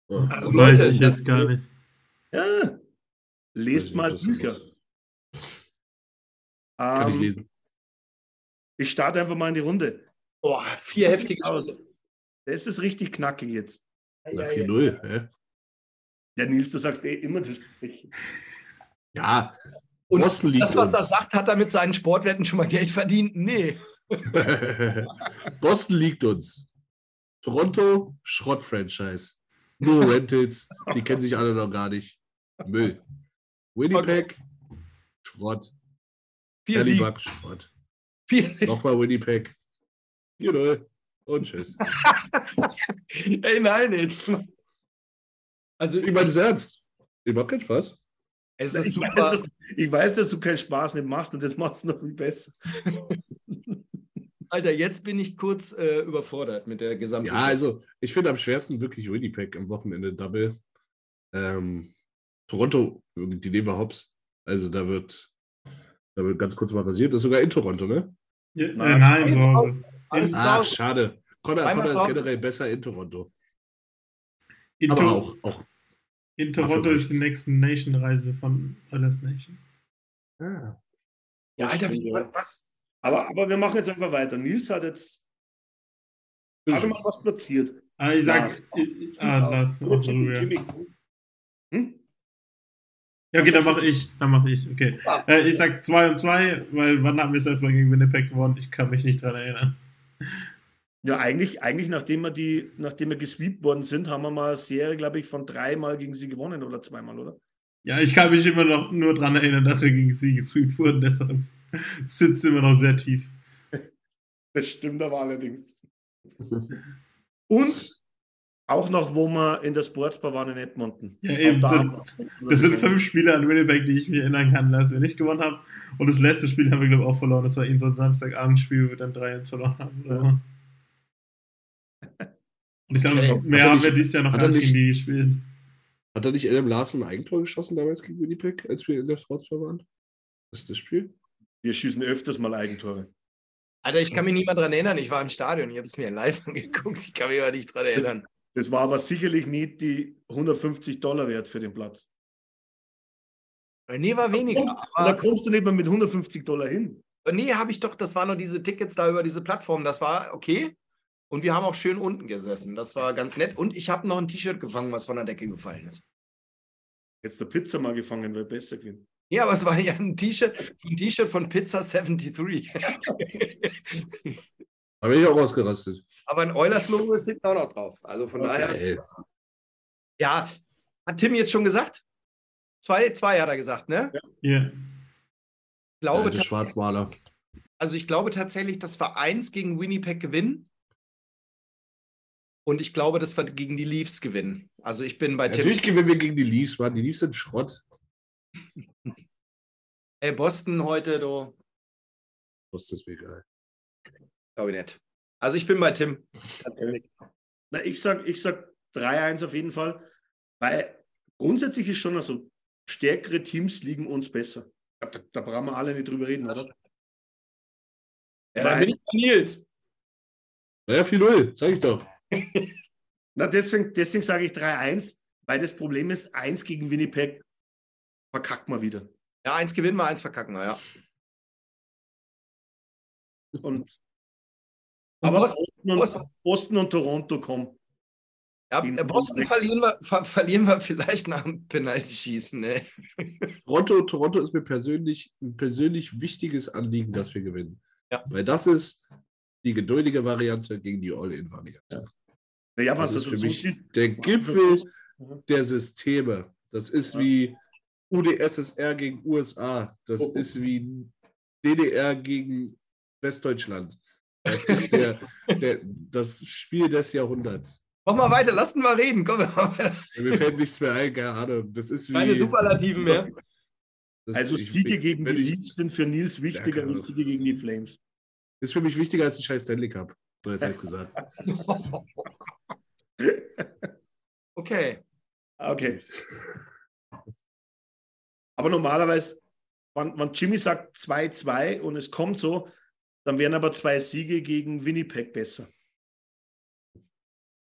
Ja. Also Das weiß Leute, ich jetzt gar nicht. Ja. Lest Weiß mal da Bücher. Kann ich Ähm, lesen. ich starte einfach mal in die Runde. Boah, vier heftige Aus. Das ist richtig knackig jetzt. Na, 4-0. hä? Ja, Nils, du sagst eh immer das. Gleiche. Ja, Und Boston liegt das, was er uns. sagt, hat er mit seinen Sportwetten schon mal Geld verdient? Nee. Boston liegt uns. Toronto, Schrott-Franchise. Nur Rentals, die kennen sich alle noch gar nicht. Müll. Winnipeg, Schrott. Vier. Halibuck, Schrott. Vier. Nochmal Winnipeg. 4-0. Und tschüss. Ey, nein, jetzt. Also, Ich meine es ernst. Ich mach keinen Spaß. es ist Ich super. weiß, dass, ich weiß, dass du keinen Spaß nicht machst und das macht es noch viel besser. Alter, jetzt bin ich kurz äh, überfordert mit der gesamten. Ja, also ich finde am schwersten wirklich Winnipeg am Wochenende Double. Ähm, Toronto, die nehmen wir hops. Also da wird, da wird ganz kurz mal rasiert. Das ist sogar in Toronto, ne? Ja, äh, Nein, nein, so. Alles Ach, schade. Connor, Connor ist generell besser in Toronto. in, Aber auch, auch. in Toronto ist die nächste Nation-Reise von Oilers Nation. Ja, Alter, wie, Ja. was? Aber, aber wir machen jetzt einfach weiter. Nils hat jetzt gerade mal was platziert. Ah, ich sag, ich, ah. Jimmy. Hm? Ja, okay, dann mache ich. Dann mache ich, okay. Ja. Äh, ich sag 2 und 2, weil wann haben wir das letzte Mal gegen Winnipeg gewonnen? Ich kann mich nicht dran erinnern. Ja, eigentlich, eigentlich nachdem wir die, nachdem wir gesweept worden sind, haben wir mal eine Serie, glaube ich, von dreimal gegen sie gewonnen oder zweimal, oder? Ja, ich kann mich immer noch nur daran erinnern, dass wir gegen sie gesweept wurden, deshalb sitzt immer noch sehr tief. Das stimmt aber allerdings. Und auch noch, wo wir in der Sportsbar waren in Edmonton. Ja, eben. Das, das, sind fünf Spiele an Winnipeg, die ich mich erinnern kann, dass wir nicht gewonnen haben. Und das letzte Spiel haben wir, glaube ich, auch verloren. Das war in so ein Samstagabendspiel, wo wir dann 3-1 verloren haben. Ja. Und ich glaube, okay. mehr haben wir dieses Jahr noch gar nicht gegen die gespielt. Hat da nicht Adam Larson ein Eigentor geschossen damals gegen Winnipeg, als wir in der Sportsbar waren? Das ist das Spiel? Wir schießen öfters mal Eigentore. Alter, ich kann mich nicht mehr daran erinnern. Ich war im Stadion, ich habe es mir live angeguckt. Ich kann mich aber nicht daran erinnern. Das, war aber sicherlich nicht die 150 Dollar wert für den Platz. Nee, war weniger. Da kommst, da kommst du nicht mehr mit 150 Dollar hin. Nee, habe ich doch, das waren nur diese Tickets da über diese Plattform. Das war okay. Und wir haben auch schön unten gesessen. Das war ganz nett. Und ich habe noch ein T-Shirt gefangen, was von der Decke gefallen ist. Jetzt der Pizza mal gefangen, wäre besser gewesen. Ja, aber es war ja ein T-Shirt, ein T-Shirt von Pizza 73. Da bin ich auch ausgerastet. Aber ein Eulers-Logo ist hinten auch noch drauf. Also von okay. daher. Ja, hat Tim jetzt schon gesagt? Zwei, zwei hat er gesagt, ne? Ja. Yeah. Ich glaube, ja, Schwarzmaler. Also ich glaube tatsächlich, dass wir eins gegen Winnipeg gewinnen. Und ich glaube, dass wir gegen die Leafs gewinnen. Also ich bin bei Tim. Natürlich gewinnen wir gegen die Leafs, Mann. Die Leafs sind Schrott. Ey, Boston heute, du. Boston ist mir egal. Glaube ich nicht. Also ich bin bei Tim. Na, ich sag, ich sag 3-1 auf jeden Fall. Weil grundsätzlich ist schon also stärkere Teams liegen uns besser. Da, da brauchen wir alle nicht drüber reden, oder? Ja, dann bin ich bei Nils. Naja, 4-0, sag ich doch. Na, deswegen, deswegen sage ich 3-1, weil das Problem ist, 1 gegen Winnipeg verkackt mal wieder. Ja, eins gewinnen wir, eins verkacken wir, ja. Und aber Boston und, Boston und Toronto kommen. Ja, Boston verlieren wir, ver verlieren wir vielleicht nach dem Penalty-Schießen. Ne? Toronto, Toronto ist mir persönlich ein persönlich wichtiges Anliegen, dass wir gewinnen. Ja. Weil das ist die geduldige Variante gegen die All-In-Variante. Ja. Naja, was das ist für so mich siehst, der Gipfel der Systeme. Das ist ja. wie UdSSR gegen USA. Das oh, oh. ist wie DDR gegen Westdeutschland. Das ist der, der, das Spiel des Jahrhunderts. Mach mal weiter, lass uns mal reden. Komm, mal Mir fällt nichts mehr ein, keine Ahnung. Das ist wie, Keine Superlativen mehr. also Siege gegen die Leafs sind für Nils wichtiger ja, als Siege gegen die Flames. Ist für mich wichtiger als ein scheiß Stanley Cup. So jetzt heißt gesagt. okay. Okay. Aber normalerweise, wenn, wenn Jimmy sagt 2-2 und es kommt so, dann wären aber zwei Siege gegen Winnipeg besser.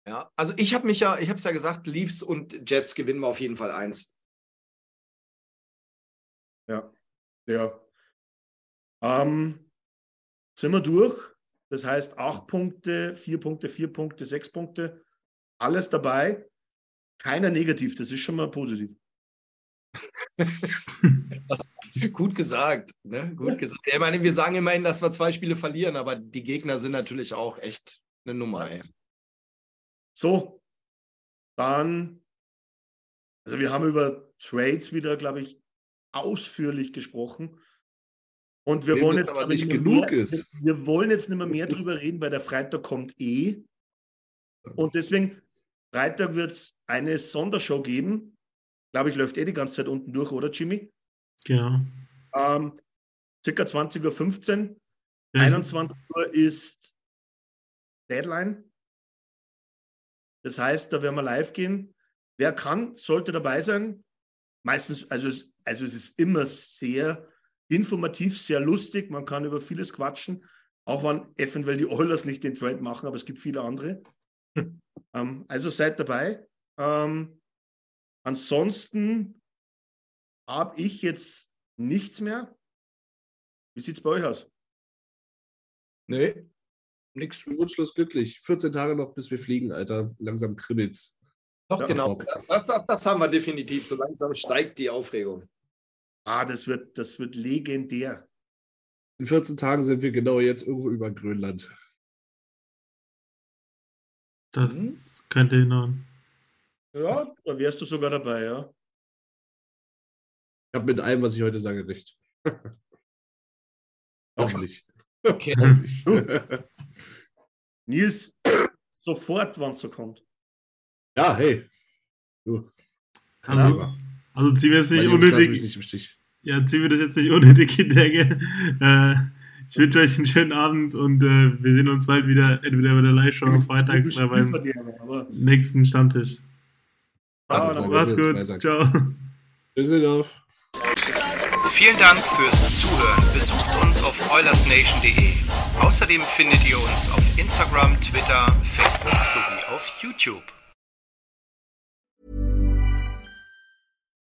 Ja, also ich habe mich ja, ich habe es ja gesagt, Leafs und Jets gewinnen wir auf jeden Fall eins. Ja, ja. Ähm, sind wir durch? Das heißt acht Punkte, vier Punkte, vier Punkte, sechs Punkte, alles dabei. Keiner negativ, das ist schon mal positiv. Gut gesagt, ne? Gut gesagt. Ich meine, wir sagen immerhin, dass wir zwei Spiele verlieren, aber die Gegner sind natürlich auch echt eine Nummer, ey. So, dann, also wir haben über Trades wieder, glaube ich, ausführlich gesprochen. Und wir Dem wollen jetzt nicht genug mehr, ist. Wir wollen jetzt nicht mehr, mehr drüber reden, weil der Freitag kommt eh. Und deswegen, Freitag wird es eine Sondershow geben. Glaube ich, läuft eh die ganze Zeit unten durch, oder Jimmy? Genau. Ähm, circa 20.15 Uhr. Ja. 21 Uhr ist Deadline. Das heißt, da werden wir live gehen. Wer kann, sollte dabei sein. Meistens, also es, also es ist immer sehr informativ, sehr lustig. Man kann über vieles quatschen, auch wenn eventuell die Oilers nicht den Trade machen, aber es gibt viele andere. ähm, also seid dabei. Ähm, ansonsten habe ich jetzt nichts mehr. Wie sieht es bei euch aus? Nee, Nix. Wunschlos glücklich. 14 Tage noch, bis wir fliegen, Alter. Langsam kribbelt's. Doch, ja, genau. Das, das, das, haben wir definitiv. So langsam steigt die Aufregung. Ah, das wird, das wird legendär. In 14 Tagen sind wir genau jetzt irgendwo über Grönland. Das Mhm. könnte hinhauen. Ja, da wärst du sogar dabei, ja. Ich habe mit allem, was ich heute sage, recht. Hoffentlich. Okay. Hoffentlich. Nils, sofort, wann es so kommt. ja, hey. Du, Also, aber also ziehen wir jetzt nicht unnötig. nicht im Stich. Ja, ziehen wir das jetzt nicht unnötig in Länge. Äh, ich wünsche euch einen schönen Abend und äh, wir sehen uns bald wieder, entweder bei der Live-Show am Freitag oder beim nächsten Stammtisch. Ah, Macht's gut. Macht's jetzt gut. Freitag. Ciao. Auf. Vielen Dank fürs Zuhören. Besucht uns auf oilersnation.de. Außerdem findet ihr uns auf Instagram, Twitter, Facebook sowie auf YouTube.